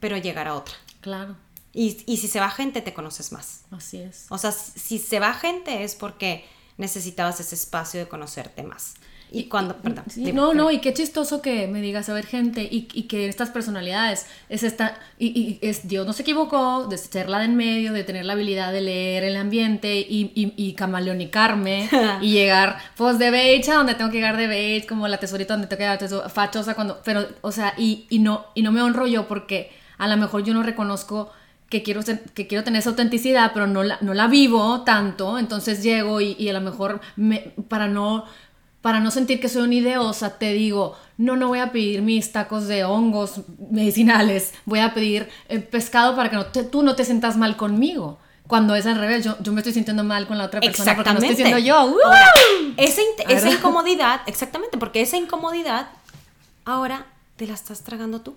Pero llegará otra. Claro. Y, y si se va gente, te conoces más. Así es. O sea, si se va gente es porque necesitabas ese espacio de conocerte más. Y cuando, perdón. no, no, y qué chistoso que me digas a ver gente y, y que estas personalidades es esta, y, y, es Dios no se equivocó de ser la de en medio, de tener la habilidad de leer el ambiente y, y camaleonicarme y llegar, pues de beige a donde tengo que llegar de beige, como la tesorita donde tengo que llegar fachosa cuando, pero, o sea, y, y, no, y no me honro yo porque a lo mejor yo no reconozco que quiero, que quiero tener esa autenticidad, pero no la, no la vivo tanto, entonces llego y, a lo mejor me, para no para no sentir que soy una ideosa, te digo, no, no voy a pedir mis tacos de hongos medicinales, voy a pedir eh, pescado para que no tú no te sientas mal conmigo. Cuando es al revés, yo, yo, me estoy sintiendo mal con la otra persona porque no estoy siendo yo. esa, esa incomodidad, exactamente, porque esa incomodidad ahora te la estás tragando tú.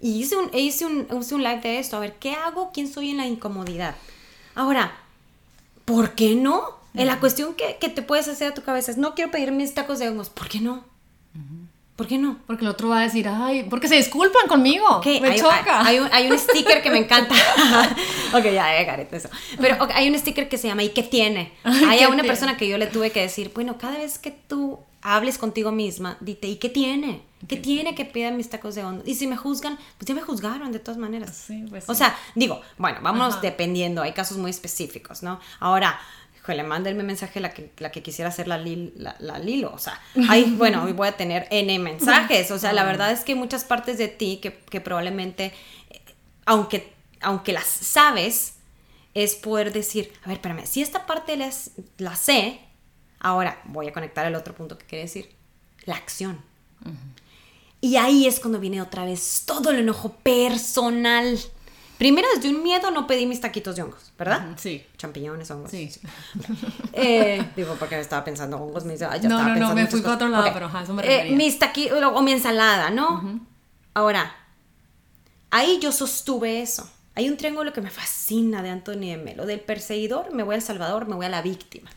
Y hice un, hice, un, hice un live de esto, a ver, ¿qué hago? ¿Quién soy en la incomodidad? Ahora, ¿por qué no? En la cuestión que, que, te puedes hacer a tu cabeza es, no quiero pedir mis tacos de hongos. ¿Por qué no? ¿Por qué no? Porque el otro va a decir, ay, porque se disculpan conmigo. me hay, choca. Hay, un, hay, un, sticker que me encanta. ok, ya, ya, eso. Pero hay un sticker que se llama ¿y qué tiene? hay a una persona que yo le tuve que decir, bueno, cada vez que tú hables contigo misma, dite, ¿y qué tiene? ¿Qué tiene que pidan mis tacos de hongos? Y si me juzgan, pues ya me juzgaron de todas maneras. Sí, pues sí. O sea, digo, bueno, vámonos dependiendo, hay casos muy específicos, ¿no? Ahora, le mándenme mensaje la que, la que quisiera hacer la, la, Lilo, o sea, ahí, bueno, hoy voy a tener N mensajes, o sea, la verdad es que muchas partes de ti que, que probablemente, eh, aunque, aunque las sabes, es poder decir, a ver, espérame, si esta parte las, la sé, ahora voy a conectar el otro punto que quiere decir, la acción. Y ahí es cuando viene otra vez todo el enojo personal. Primero, desde un miedo no pedí mis taquitos de hongos, ¿verdad? Sí. Champiñones, hongos. Sí. eh, digo, porque estaba pensando hongos, me dice, ay, no, no, no, me fui para otro lado, pero eso me eh, mis taquitos, o mi ensalada, ¿no? Ahora, ahí yo sostuve eso. Hay un triángulo que me fascina de Antonio de Melo. Del perseguidor, me voy al salvador, me voy a la víctima.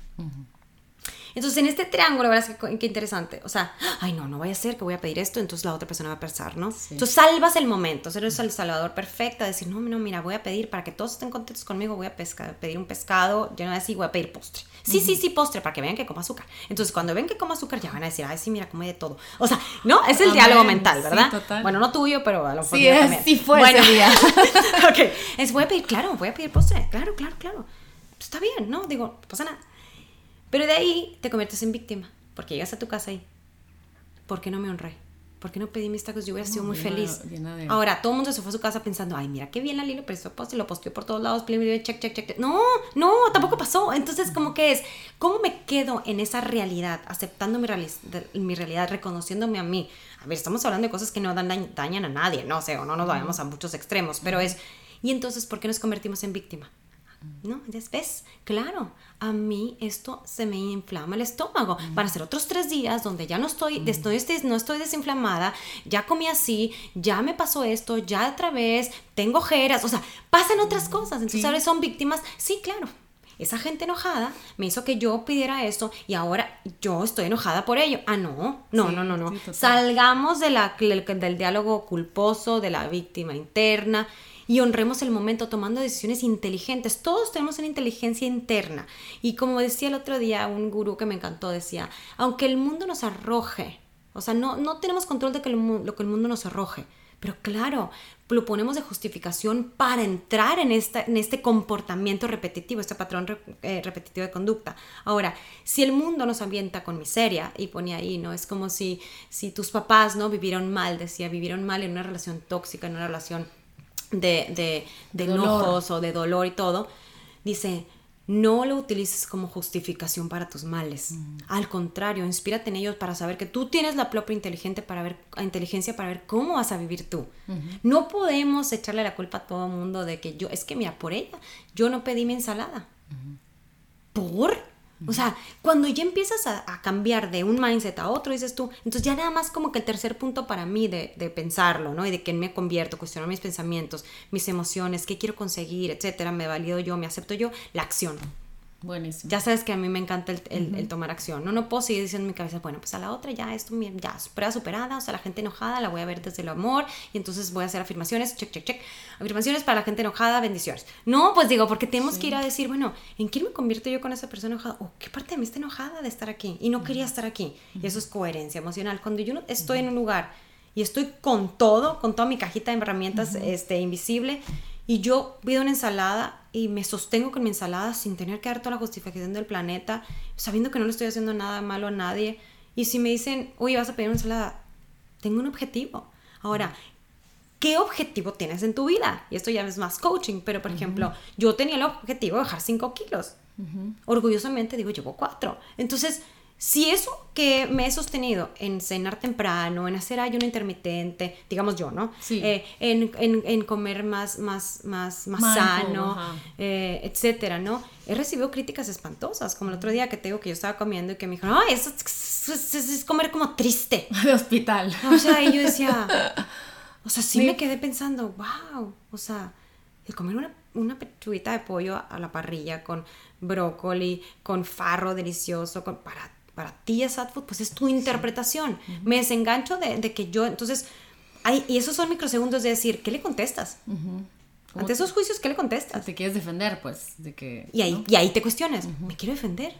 Entonces, en este triángulo, es que qué interesante. O sea, ay, no, no vaya a ser que voy a pedir esto, entonces la otra persona va a pensar, ¿no? Entonces, salvas el momento, eres el salvador perfecto, decir, no, no, mira, voy a pedir, para que todos estén contentos conmigo, voy a pescar, pedir un pescado, yo no voy a decir, voy a pedir postre. Sí, sí, sí, postre, para que vean que como azúcar. Entonces, cuando ven que como azúcar, ya van a decir, ay, sí, mira, come de todo. O sea, ¿no? Es el diálogo mental, ¿verdad? total. Bueno, no tuyo, pero a lo mejor sí, es, sí fue bueno, ese día. ok, es, voy a pedir, claro, voy a pedir postre, claro, claro, claro. Está bien, ¿no? Digo, pasa nada. Pero de ahí te conviertes en víctima, porque llegas a tu casa y, ¿por qué no me honré? ¿Por qué no pedí mis tacos? Yo hubiera sido muy feliz. Ahora, todo el mundo se fue a su casa pensando, ay, mira qué bien la Lilo, pero post lo posteó por todos lados, check, check, check. No, no, tampoco pasó. Entonces, ¿cómo que es? ¿Cómo me quedo en esa realidad, aceptando mi, mi realidad, reconociéndome a mí? A ver, estamos hablando de cosas que no dan dañan a nadie, no sé, o no nos vayamos a muchos extremos, pero es, ¿y entonces por qué nos convertimos en víctima? ¿no? ¿Ves? Claro, a mí esto se me inflama el estómago. Van a ser otros tres días donde ya no estoy, estoy, no estoy desinflamada, ya comí así, ya me pasó esto, ya otra vez, tengo ojeras, o sea, pasan otras cosas. Entonces, ¿sabes? Son víctimas. Sí, claro. Esa gente enojada me hizo que yo pidiera esto y ahora yo estoy enojada por ello. Ah, no, no, no, no, no. Salgamos de la, del diálogo culposo, de la víctima interna y honremos el momento tomando decisiones inteligentes. Todos tenemos una inteligencia interna. Y como decía el otro día un gurú que me encantó, decía, aunque el mundo nos arroje, o sea, no, no tenemos control de que lo que el mundo nos arroje, pero claro, lo ponemos de justificación para entrar en, esta, en este comportamiento repetitivo, este patrón eh, repetitivo de conducta. Ahora, si el mundo nos ambienta con miseria, y ponía ahí, ¿no? Es como si, si tus papás, ¿no? Vivieron mal, decía, vivieron mal en una relación tóxica, en una relación de, de, enojos o de dolor y todo, dice, no lo utilices como justificación para tus males. Mm. Al contrario, inspírate en ellos para saber que tú tienes la propia inteligencia para ver, inteligencia para ver cómo vas a vivir tú. No podemos echarle la culpa a todo el mundo de que yo, es que mira, por ella, yo no pedí mi ensalada. ¿Por? O sea, cuando ya empiezas a, cambiar de un mindset a otro, dices tú, entonces ya nada más como que el tercer punto para mí de, de pensarlo, ¿no? Y de que me convierto, cuestionar mis pensamientos, mis emociones, qué quiero conseguir, etcétera, me valido yo, me acepto yo, la acción. Buenísimo. Ya sabes que a mí me encanta el, tomar acción. No, no puedo seguir diciendo en mi cabeza, bueno, pues a la otra ya esto, ya prueba superada, o sea, la gente enojada la voy a ver desde el amor y entonces voy a hacer afirmaciones, check, check, check. Afirmaciones para la gente enojada, bendiciones. No, pues digo, porque tenemos que ir a decir, bueno, ¿en quién me convierto yo con esa persona enojada? ¿O qué parte de mí está enojada de estar aquí? Y no quería estar aquí. Y eso es coherencia emocional. Cuando yo estoy en un lugar y estoy con todo, con toda mi cajita de herramientas este, invisible, y yo pido una ensalada y me sostengo con mi ensalada sin tener que dar toda la justificación del planeta, sabiendo que no le estoy haciendo nada malo a nadie. Y si me dicen, uy, vas a pedir una ensalada, tengo un objetivo. Ahora, ¿qué objetivo tienes en tu vida? Y esto ya es más coaching, pero por ejemplo, yo tenía el objetivo de bajar 5 kilos. Orgullosamente digo, llevo 4. Entonces, si eso que me he sostenido en cenar temprano, en hacer ayuno intermitente, digamos yo, ¿no? Sí. Eh, en, en, en, comer más, más, más, más sano, eh, etcétera, ¿no? He recibido críticas espantosas, como el otro día que te digo que yo estaba comiendo y que me dijeron, ay, eso es, comer como triste. De hospital. O sea, y yo decía, o sea, sí, me quedé pensando, wow, o sea, el comer una, una pechuguita de pollo a la parrilla con brócoli, con farro delicioso, con, para para ti es sad food, pues es tu interpretación. Me desengancho de, que yo, entonces, hay, y esos son microsegundos de decir, ¿qué le contestas? Ante esos juicios, ¿qué le contestas? Te quieres defender, pues, de que... Y ahí, y ahí te cuestionas, ¿me quiero defender?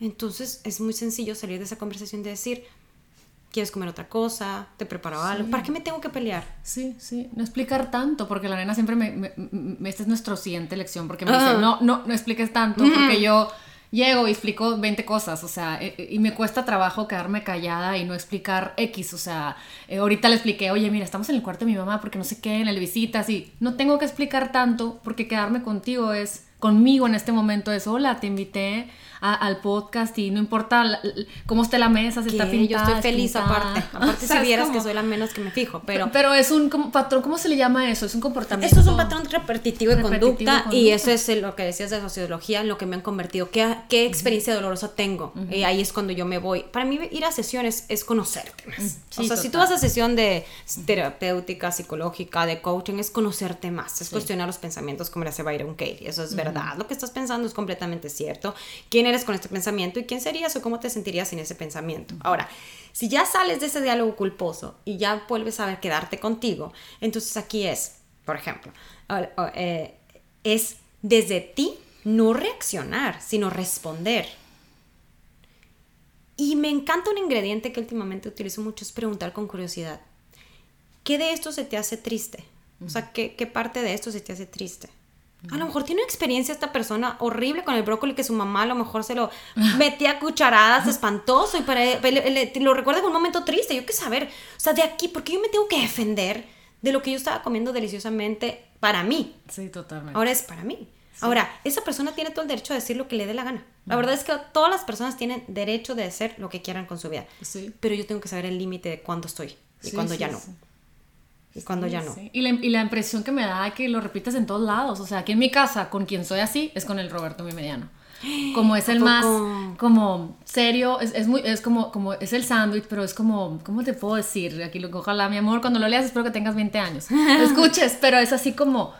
Entonces, es muy sencillo salir de esa conversación de decir, quieres comer otra cosa, te preparo algo, ¿para qué me tengo que pelear? Sí, sí, no explicar tanto, porque la nena siempre me, me, esta es nuestra siguiente lección, porque me dice, no, no, no expliques tanto, porque yo llego y explico 20 cosas, o sea, eh, eh, y me cuesta trabajo quedarme callada y no explicar X, o sea, eh, ahorita le expliqué, oye, mira, estamos en el cuarto de mi mamá porque no sé qué, en el visitas y no tengo que explicar tanto porque quedarme contigo es, conmigo en este momento es, hola, te invité al podcast y no importa cómo esté la mesa, si está pintada. Yo estoy feliz aparte. Aparte si vieras que soy la menos que me fijo, pero... Pero es un patrón, ¿cómo se le llama eso? Es un comportamiento... Esto es un patrón repetitivo de, conducta, y eso es lo que decías de sociología, en lo que me han convertido. ¿Qué, qué experiencia dolorosa tengo? Y ahí es cuando yo me voy. Para mí ir a sesiones es conocerte más. o sea, si tú vas a sesión de terapéutica, psicológica, de coaching, es conocerte más, es cuestionar los pensamientos como le hace Byron Katie. Eso es verdad. Lo que estás pensando es completamente cierto. ¿Quién con este pensamiento y quién serías o cómo te sentirías sin ese pensamiento. Ahora, si ya sales de ese diálogo culposo y ya vuelves a ver quedarte contigo, entonces aquí es, por ejemplo, eh, es desde ti no reaccionar, sino responder. Y me encanta un ingrediente que últimamente utilizo mucho, es preguntar con curiosidad. ¿Qué de esto se te hace triste? O sea, ¿qué, qué parte de esto se te hace triste? A lo mejor tiene una experiencia esta persona horrible con el brócoli que su mamá a lo mejor se lo metía a cucharadas, espantoso, y para él, lo recuerda en un momento triste. Yo qué saber, o sea, de aquí, ¿por qué yo me tengo que defender de lo que yo estaba comiendo deliciosamente para mí? Sí, totalmente. Ahora es para mí. Ahora, esa persona tiene todo el derecho a decir lo que le dé la gana. La verdad es que todas las personas tienen derecho de hacer lo que quieran con su vida. Sí. Pero yo tengo que saber el límite de cuándo estoy y cuándo ya no y cuando ya no. Y, la, y, la, impresión que me da es que lo repites en todos lados. O sea, aquí en mi casa, con quien soy así, es con el Roberto, mi mediano. Como es el más, como serio, es, es, muy, es como, como, es el sándwich, pero es como, ¿cómo te puedo decir? Aquí lo ojalá, mi amor, cuando lo leas espero que tengas 20 años. Lo escuches, pero es así como,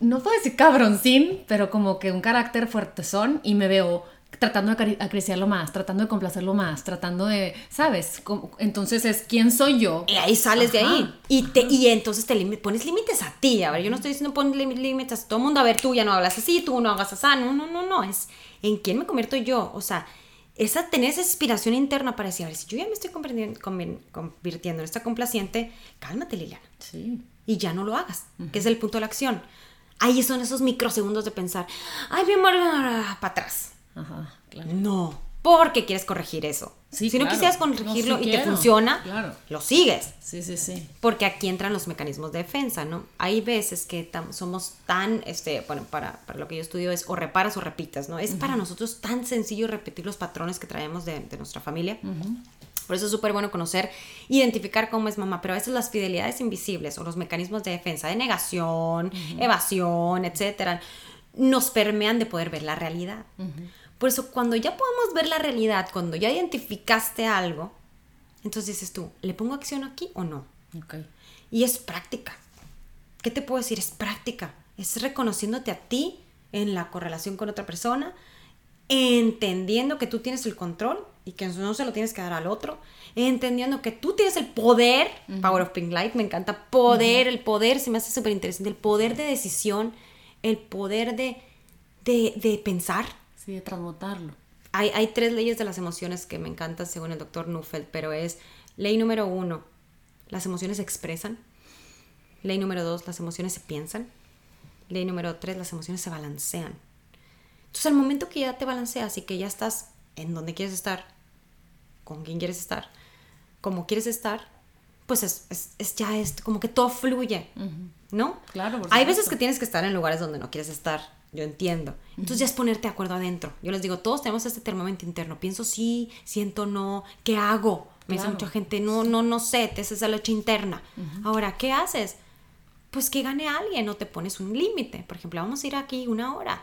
no puedo decir cabroncín, pero como que un carácter fuertezón y me veo tratando de acariciarlo más, tratando de complacerlo más, tratando de, ¿sabes? Entonces es quién soy yo. Y ahí sales de ahí. Y, te, y entonces te pones límites a ti. A ver, yo no estoy diciendo pones límites a todo el mundo. A ver, tú ya no hablas así, tú no hagas así. No, no, no, no. Es en quién me convierto yo. O sea, esa, tener esa inspiración interna para decir, a ver, si yo ya me estoy convirtiendo en esta complaciente, cálmate, Liliana. Sí. Y ya no lo hagas, que es el punto de la acción. Ahí son esos microsegundos de pensar, ay, mi amor, para atrás Ajá, claro. No, porque quieres corregir eso. si no quisieras corregirlo y te funciona, lo sigues. Sí, sí, sí. Porque aquí entran los mecanismos de defensa, ¿no? Hay veces que somos tan, este, bueno, para, para, lo que yo estudio es o reparas o repitas, ¿no? Es para nosotros tan sencillo repetir los patrones que traemos de, nuestra familia. Por eso es súper bueno conocer, identificar cómo es mamá, pero a veces las fidelidades invisibles o los mecanismos de defensa, de negación, evasión, etcétera, nos permean de poder ver la realidad. Por eso, cuando ya podemos ver la realidad, cuando ya identificaste algo, entonces dices tú, ¿le pongo acción aquí o no? Okay. Y es práctica. ¿Qué te puedo decir? Es práctica. Es reconociéndote a ti en la correlación con otra persona, entendiendo que tú tienes el control y que no se lo tienes que dar al otro, entendiendo que tú tienes el poder, Power of Pink Light, me encanta, poder, el poder, se me hace súper interesante, el poder de decisión, el poder de, de, de pensar, Sí, de transmutarlo. Hay, hay tres leyes de las emociones que me encantan según el doctor Nuffeld, pero es ley número uno, las emociones se expresan. Ley número dos, las emociones se piensan. Ley número tres, las emociones se balancean. Entonces, al momento que ya te balanceas y que ya estás en donde quieres estar, con quién quieres estar, como quieres estar, pues es, es, ya es como que todo fluye, ¿no? Claro. Hay veces que tienes que estar en lugares donde no quieres estar yo entiendo. Entonces ya es ponerte de acuerdo adentro. Yo les digo, todos tenemos este termómetro interno. Pienso sí, siento no, ¿qué hago? Me dice mucha gente, no, no, no sé, esa es la lucha interna. Ahora, ¿qué haces? Pues que gane alguien o te pones un límite. Por ejemplo, vamos a ir aquí una hora.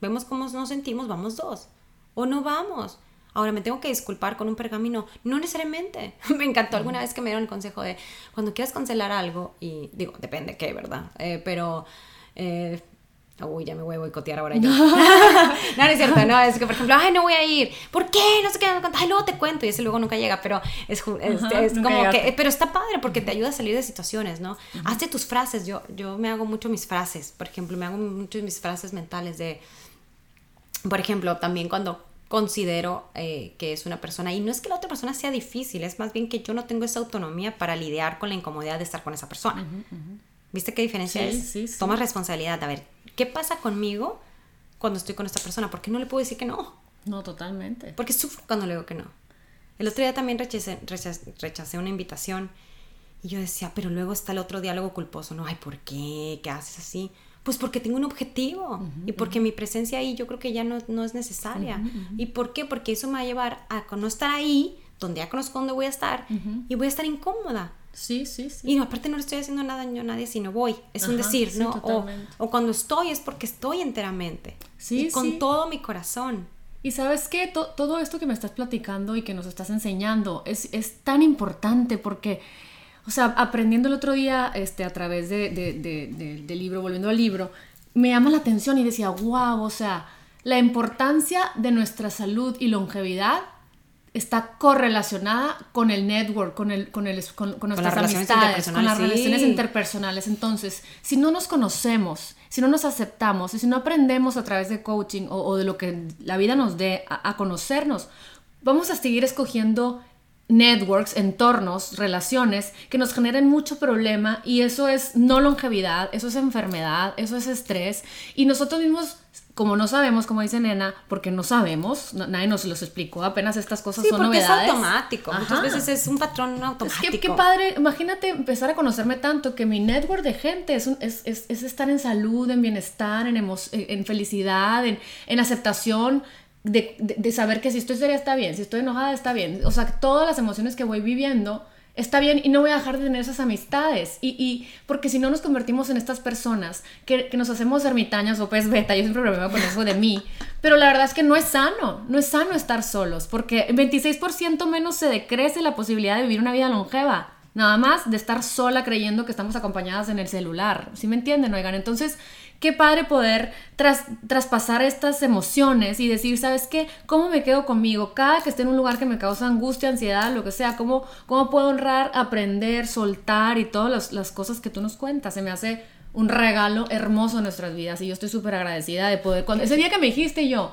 Vemos cómo nos sentimos, vamos dos. O no vamos. Ahora me tengo que disculpar con un pergamino. No necesariamente. me encantó alguna vez que me dieron el consejo de cuando quieras cancelar algo, y digo, depende qué, ¿verdad? Eh, pero eh, Uy, ya me voy a boicotear ahora yo. no, no es cierto, no, es que por ejemplo, ay, no voy a ir. ¿Por qué? No sé qué, ay, luego te cuento y ese luego nunca llega, pero es, es, como que, pero está padre porque te ayuda a salir de situaciones, ¿no? Hazte tus frases, yo, yo me hago mucho mis frases, por ejemplo, me hago mucho mis frases mentales de, por ejemplo, también cuando considero eh, que es una persona, y no es que la otra persona sea difícil, es más bien que yo no tengo esa autonomía para lidiar con la incomodidad de estar con esa persona. ¿Viste qué diferencia es? Sí, sí. Tomas responsabilidad. A ver, ¿qué pasa conmigo cuando estoy con esta persona? ¿Por qué no le puedo decir que no? No, totalmente. Porque sufro cuando le digo que no. El otro día también rechacé, rechacé, una invitación y yo decía, pero luego está el otro diálogo culposo. No, ay, ¿por qué? ¿Qué haces así? Pues porque tengo un objetivo y porque mi presencia ahí yo creo que ya no, no es necesaria. ¿Y por qué? Porque eso me va a llevar a no estar ahí, donde ya conozco dónde voy a estar, y voy a estar incómoda. Sí, sí, sí. Y no, aparte no le estoy haciendo nada a nadie, sino voy. Es un decir, ¿no? O, o, cuando estoy es porque estoy enteramente. Sí, y con todo mi corazón. Y sabes qué, todo esto que me estás platicando y que nos estás enseñando es, es tan importante porque, o sea, aprendiendo el otro día este, a través de, de, de, del libro, volviendo al libro, me llama la atención y decía, wow, o sea, la importancia de nuestra salud y longevidad está correlacionada con el network, con, el, con, el, con, nuestras amistades, con las relaciones interpersonales. Entonces, si no nos conocemos, si no nos aceptamos y si no aprendemos a través de coaching o, de lo que la vida nos dé a, conocernos, vamos a seguir escogiendo networks, entornos, relaciones que nos generen mucho problema y eso es no longevidad, eso es enfermedad, eso es estrés. Y nosotros mismos como no sabemos, como dice Nena, porque no sabemos, nadie nos los explicó, apenas estas cosas sí, son porque es automático, muchas veces es un patrón automático. Es que, qué padre, imagínate empezar a conocerme tanto que mi network de gente es, es, es, estar en salud, en bienestar, en, en felicidad, en, en aceptación, de, de, saber que si estoy seria está bien, si estoy enojada está bien, o sea, todas las emociones que voy viviendo está bien y no voy a dejar de tener esas amistades. Y, y porque si no nos convertimos en estas personas que, que, nos hacemos ermitañas o pues beta, yo siempre problema con eso de mí, pero la verdad es que no es sano, no es sano estar solos, porque 26% menos se decrece la posibilidad de vivir una vida longeva. Nada más de estar sola creyendo que estamos acompañadas en el celular. ¿Sí me entienden, oigan? Entonces, qué padre poder traspasar estas emociones y decir, ¿sabes qué? ¿Cómo me quedo conmigo? Cada que esté en un lugar que me causa angustia, ansiedad, lo que sea, ¿cómo, cómo puedo honrar, aprender, soltar y todas las, cosas que tú nos cuentas? Se me hace un regalo hermoso en nuestras vidas y yo estoy súper agradecida de poder... Cuando, ese día que me dijiste yo...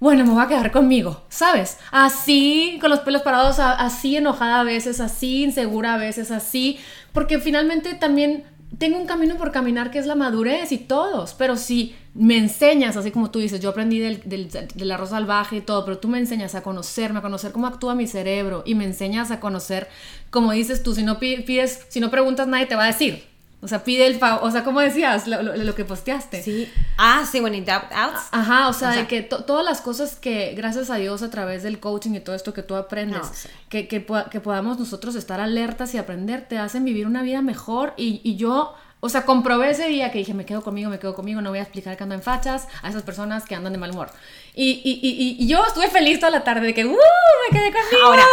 Bueno, me voy a quedar conmigo, ¿sabes? Así, con los pelos parados, así enojada a veces, así insegura a veces, así, porque finalmente también tengo un camino por caminar que es la madurez y todos, pero si me enseñas, así como tú dices, yo aprendí del, arroz salvaje y todo, pero tú me enseñas a conocerme, a conocer cómo actúa mi cerebro y me enseñas a conocer, como dices tú, si no pides, si no preguntas nadie te va a decir, o sea, pide el favor, o sea, ¿cómo decías lo, lo, que posteaste? Sí. Ah, sí, when in doubt, Ajá, o sea, de que todas las cosas que, gracias a Dios, a través del coaching y todo esto que tú aprendes, que, que, que, podamos nosotros estar alertas y aprender, te hacen vivir una vida mejor. Y, y yo o sea, comprobé ese día que dije, me quedo conmigo, me quedo conmigo, no voy a explicar que ando en fachas a esas personas que andan de mal humor. Y, y, y, y yo estuve feliz toda la tarde de que, ¡uh! Me quedé conmigo. Ahora,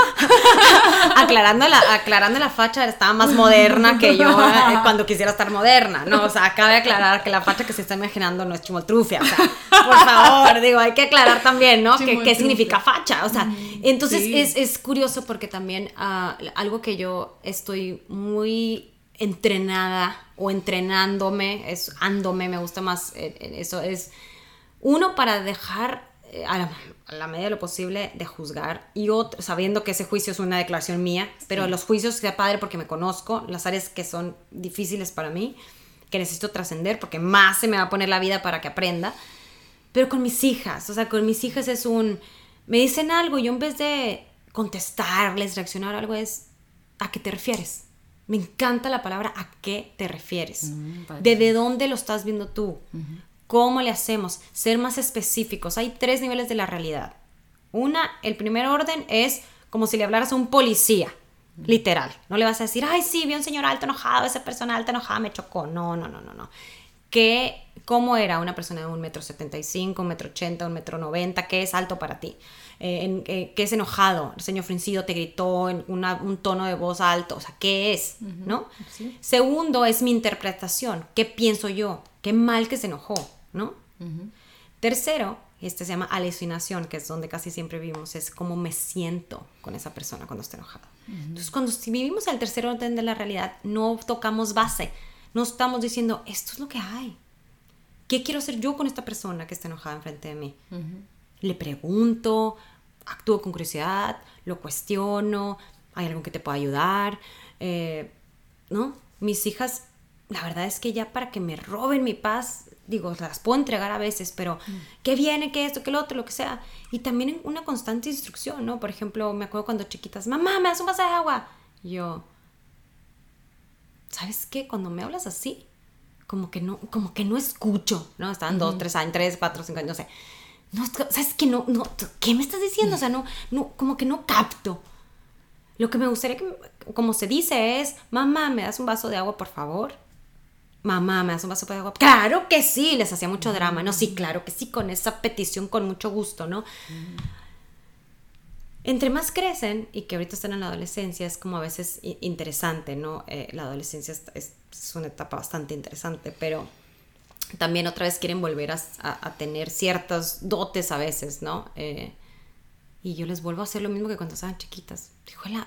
aclarando la, aclarando la facha, estaba más moderna que yo eh, cuando quisiera estar moderna, ¿no? O sea, cabe aclarar que la facha que se está imaginando no es chimoltrufia. O sea, por favor, digo, hay que aclarar también, ¿no? ¿Qué, significa facha? O sea, entonces es, es, curioso porque también uh, algo que yo estoy muy entrenada o entrenándome, es andome, me gusta más eh, eh, eso, es uno para dejar eh, a la, medida de lo posible de juzgar y otro, sabiendo que ese juicio es una declaración mía, pero los juicios sea padre porque me conozco, las áreas que son difíciles para mí, que necesito trascender porque más se me va a poner la vida para que aprenda, pero con mis hijas, o sea, con mis hijas es un, me dicen algo y yo en vez de contestarles, reaccionar algo es, ¿a qué te refieres? Me encanta la palabra a qué te refieres. Mm, ¿De, dónde lo estás viendo tú? ¿Cómo le hacemos? Ser más específicos. Hay tres niveles de la realidad. Una, el primer orden es como si le hablaras a un policía, literal. No le vas a decir, ay, sí, vi un señor alto enojado, esa persona alta enojada me chocó. No, no, no, no, no. ¿Qué, ¿Cómo era una persona de un metro setenta y cinco, un metro ochenta, un metro noventa? ¿Qué es alto para ti? Eh, eh, ¿Qué es enojado? El señor fruncido te gritó en un tono de voz alto. O sea, ¿qué es? ¿No? Segundo, es mi interpretación. ¿Qué pienso yo? Qué mal que se enojó. ¿no? Tercero, este se llama alucinación, que es donde casi siempre vivimos, es cómo me siento con esa persona cuando está enojada. Entonces, cuando si vivimos el tercer orden de la realidad, no tocamos base, no estamos diciendo, esto es lo que hay. ¿Qué quiero hacer yo con esta persona que está enojada enfrente de mí? Le pregunto, actúo con curiosidad, lo cuestiono, hay algo que te pueda ayudar, eh, ¿no? Mis hijas, la verdad es que ya para que me roben mi paz, digo, las puedo entregar a veces, pero mm. ¿qué viene? ¿Qué esto? ¿Qué lo otro? Lo que sea. Y también una constante instrucción, ¿no? Por ejemplo, me acuerdo cuando chiquitas, mamá, ¿me das un vaso de agua? Y yo, ¿sabes qué? Cuando me hablas así, como que no, como que no escucho, ¿no? Estaban dos, tres años, tres, cuatro, cinco años, no sé. No, ¿Sabes qué? No, no, ¿Qué me estás diciendo? O sea, no, no, como que no capto. Lo que me gustaría que, como se dice, es, mamá, ¿me das un vaso de agua, por favor? mamá, ¿me das un vaso de agua? Claro que sí, les hacía mucho drama, ¿no? Sí, claro que sí, con esa petición, con mucho gusto, ¿no? Entre más crecen y que ahorita están en la adolescencia, es como a veces interesante, ¿no? Eh, la adolescencia es, una etapa bastante interesante, pero también otra vez quieren volver a, tener ciertas dotes a veces, ¿no? Eh, y yo les vuelvo a hacer lo mismo que cuando estaban chiquitas. Híjole,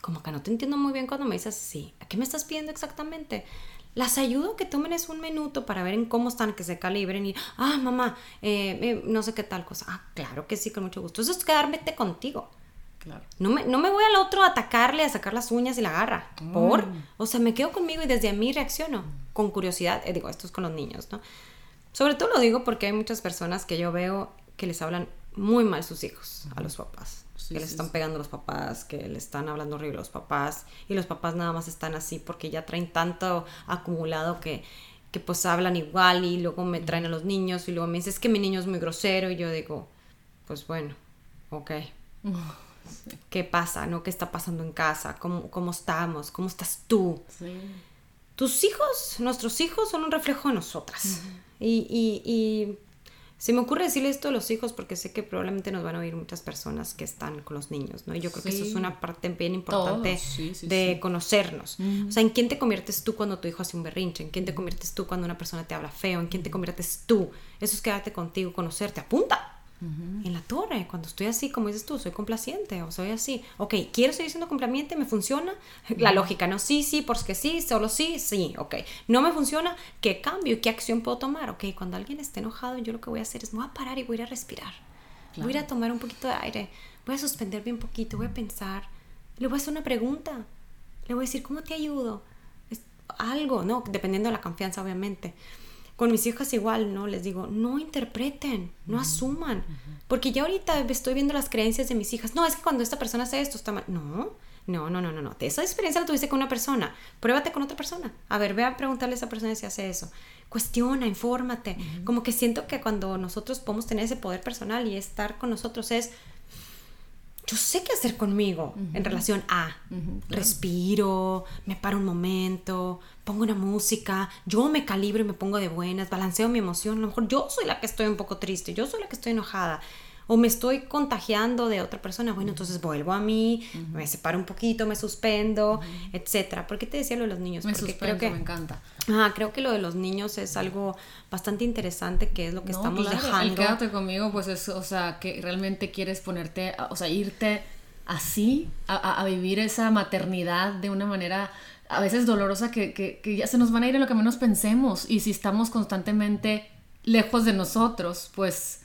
como que no te entiendo muy bien cuando me dices así. ¿A qué me estás pidiendo exactamente? las ayudo que tomen es un minuto para ver en cómo están, que se calibren y, ah, mamá, eh, eh, no sé qué tal cosa. Ah, claro que sí, con mucho gusto. Eso es quedarme contigo. Claro. No me, no me voy al otro a atacarle, a sacar las uñas y la garra. Mm. ¿Por? O sea, me quedo conmigo y desde a mí reacciono con curiosidad. Eh, digo, esto es con los niños, ¿no? Sobre todo lo digo porque hay muchas personas que yo veo que les hablan muy mal sus hijos a los papás que les están pegando los papás, que le están hablando horrible a los papás y los papás nada más están así porque ya traen tanto acumulado que, que pues hablan igual y luego me traen a los niños y luego me dicen es que mi niño es muy grosero y yo digo, pues bueno, ok. ¿Qué pasa? ¿No? ¿Qué está pasando en casa? ¿Cómo, cómo estamos? ¿Cómo estás tú? Tus hijos, nuestros hijos son un reflejo de nosotras. y, y, y se me ocurre decirle esto a los hijos porque sé que probablemente nos van a oír muchas personas que están con los niños, ¿no? Y yo creo que eso es una parte bien importante de conocernos. O sea, ¿en quién te conviertes tú cuando tu hijo hace un berrinche? ¿En quién te conviertes tú cuando una persona te habla feo? ¿En quién te conviertes tú? Eso es quedarte contigo, conocerte. Apunta en la torre, cuando estoy así, como dices tú, soy complaciente o soy así. Ok, quiero seguir siendo complaciente, me funciona. La lógica, ¿no? Sí, sí, porque sí, solo sí, sí, ok. No me funciona, ¿qué cambio? ¿Qué acción puedo tomar? Ok, cuando alguien esté enojado, yo lo que voy a hacer es, me voy a parar y voy a ir a respirar. Voy a ir a tomar un poquito de aire. Voy a suspenderme un poquito, voy a pensar. Le voy a hacer una pregunta. Le voy a decir, ¿cómo te ayudo? algo, ¿no? Dependiendo de la confianza, obviamente con mis hijas igual, ¿no? Les digo, no interpreten, no asuman. Porque ya ahorita estoy viendo las creencias de mis hijas. No, es que cuando esta persona hace esto está mal. No, no, no, no, no, no. Esa experiencia la tuviste con una persona. Pruébate con otra persona. A ver, ve a preguntarle a esa persona si hace eso. Cuestiona, infórmate. Como que siento que cuando nosotros podemos tener ese poder personal y estar con nosotros es yo sé qué hacer conmigo en relación a respiro, me paro un momento, pongo una música, yo me calibro y me pongo de buenas, balanceo mi emoción. A lo mejor yo soy la que estoy un poco triste, yo soy la que estoy enojada o me estoy contagiando de otra persona, bueno, entonces vuelvo a mí, me separo un poquito, me suspendo, etcétera. ¿Por qué te decía lo de los niños? Me Porque creo que me encanta. Ah, creo que lo de los niños es algo bastante interesante que es lo que estamos claro, dejando. El quédate conmigo, pues es, o sea, que realmente quieres ponerte, o sea, irte así a, a, vivir esa maternidad de una manera a veces dolorosa que, que, que ya se nos van a ir en lo que menos pensemos y si estamos constantemente lejos de nosotros, pues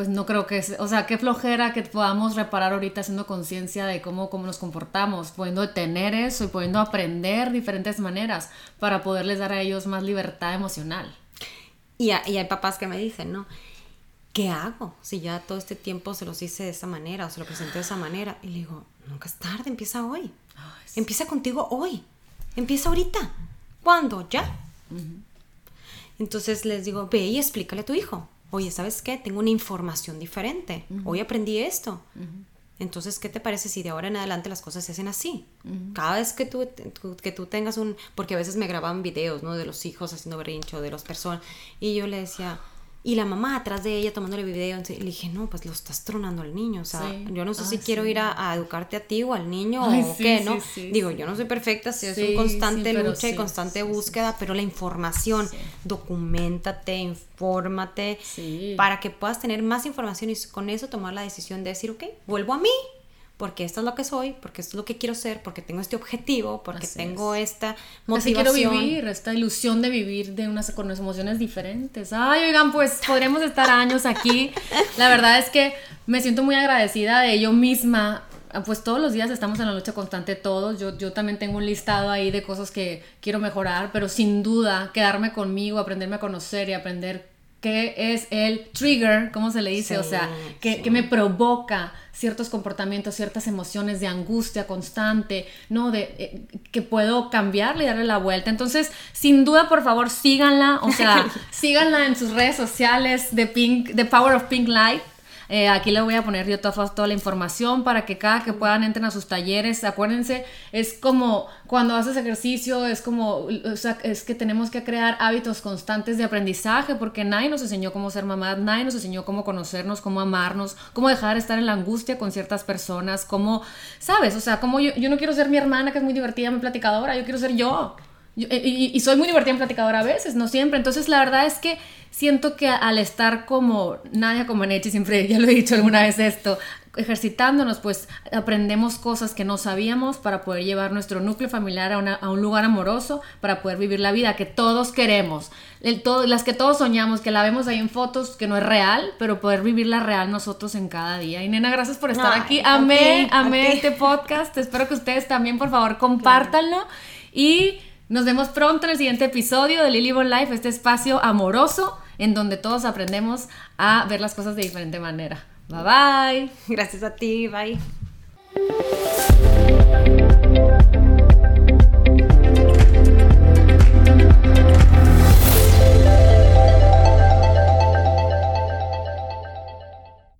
pues no creo que o sea, qué flojera que podamos reparar ahorita haciendo conciencia de cómo, cómo nos comportamos, pudiendo tener eso y pudiendo aprender diferentes maneras para poderles dar a ellos más libertad emocional. Y, hay papás que me dicen, ¿no? ¿Qué hago si ya todo este tiempo se los hice de esa manera o se lo presenté de esa manera? Y le digo, nunca es tarde, empieza hoy. Empieza contigo hoy. Empieza ahorita. ¿Cuándo? Ya. Entonces les digo, ve y explícale a tu hijo. Oye, ¿sabes qué? Tengo una información diferente. Hoy aprendí esto. Entonces, ¿qué te parece si de ahora en adelante las cosas se hacen así? Cada vez que tú, que tú tengas un... Porque a veces me grababan videos, ¿no? De los hijos haciendo berrincho, de las personas. Y yo le decía, y la mamá atrás de ella tomándole video. Y le dije, no, pues lo estás tronando al niño. O sea, yo no sé si quiero ir a, educarte a ti o al niño o qué, ¿no? Digo, yo no soy perfecta, si es un constante lucha y constante búsqueda, pero la información, documentate, infórmate, para que puedas tener más información y con eso tomar la decisión de decir, ok, vuelvo a mí porque esto es lo que soy, porque esto es lo que quiero ser, porque tengo este objetivo, porque tengo esta motivación. Así quiero vivir, esta ilusión de vivir de unas, con unas emociones diferentes. Ay, oigan, pues podremos estar años aquí. La verdad es que me siento muy agradecida de yo misma. Pues todos los días estamos en la lucha constante todos. Yo, yo también tengo un listado ahí de cosas que quiero mejorar, pero sin duda quedarme conmigo, aprenderme a conocer y aprender qué es el trigger, ¿cómo se le dice? o sea, que, me provoca ciertos comportamientos, ciertas emociones de angustia constante, ¿no? De eh, que puedo cambiarle y darle la vuelta. Entonces, sin duda, por favor, síganla, o sea, síganla en sus redes sociales de Pink, The Power of Pink Light. Eh, aquí le voy a poner yo toda, toda, la información para que cada que puedan entren a sus talleres. Acuérdense, es como cuando haces ejercicio, es como, o sea, es que tenemos que crear hábitos constantes de aprendizaje porque nadie nos enseñó cómo ser mamá, nadie nos enseñó cómo conocernos, cómo amarnos, cómo dejar de estar en la angustia con ciertas personas, cómo, ¿sabes? O sea, como yo, yo no quiero ser mi hermana que es muy divertida, muy platicadora, yo quiero ser yo. y, y, soy muy divertida en platicadora a veces, no siempre. Entonces, la verdad es que siento que al estar como Nadia Comaneci, siempre ya lo he dicho alguna vez esto, ejercitándonos, pues aprendemos cosas que no sabíamos para poder llevar nuestro núcleo familiar a, un lugar amoroso, para poder vivir la vida que todos queremos, el todo, las que todos soñamos, que la vemos ahí en fotos, que no es real, pero poder vivirla real nosotros en cada día. Y nena, gracias por estar aquí. Amé, amé este podcast. Espero que ustedes también, por favor, compártanlo. Y nos vemos pronto en el siguiente episodio de Lily Bon Life, este espacio amoroso en donde todos aprendemos a ver las cosas de diferente manera. Bye bye. Gracias a ti, bye.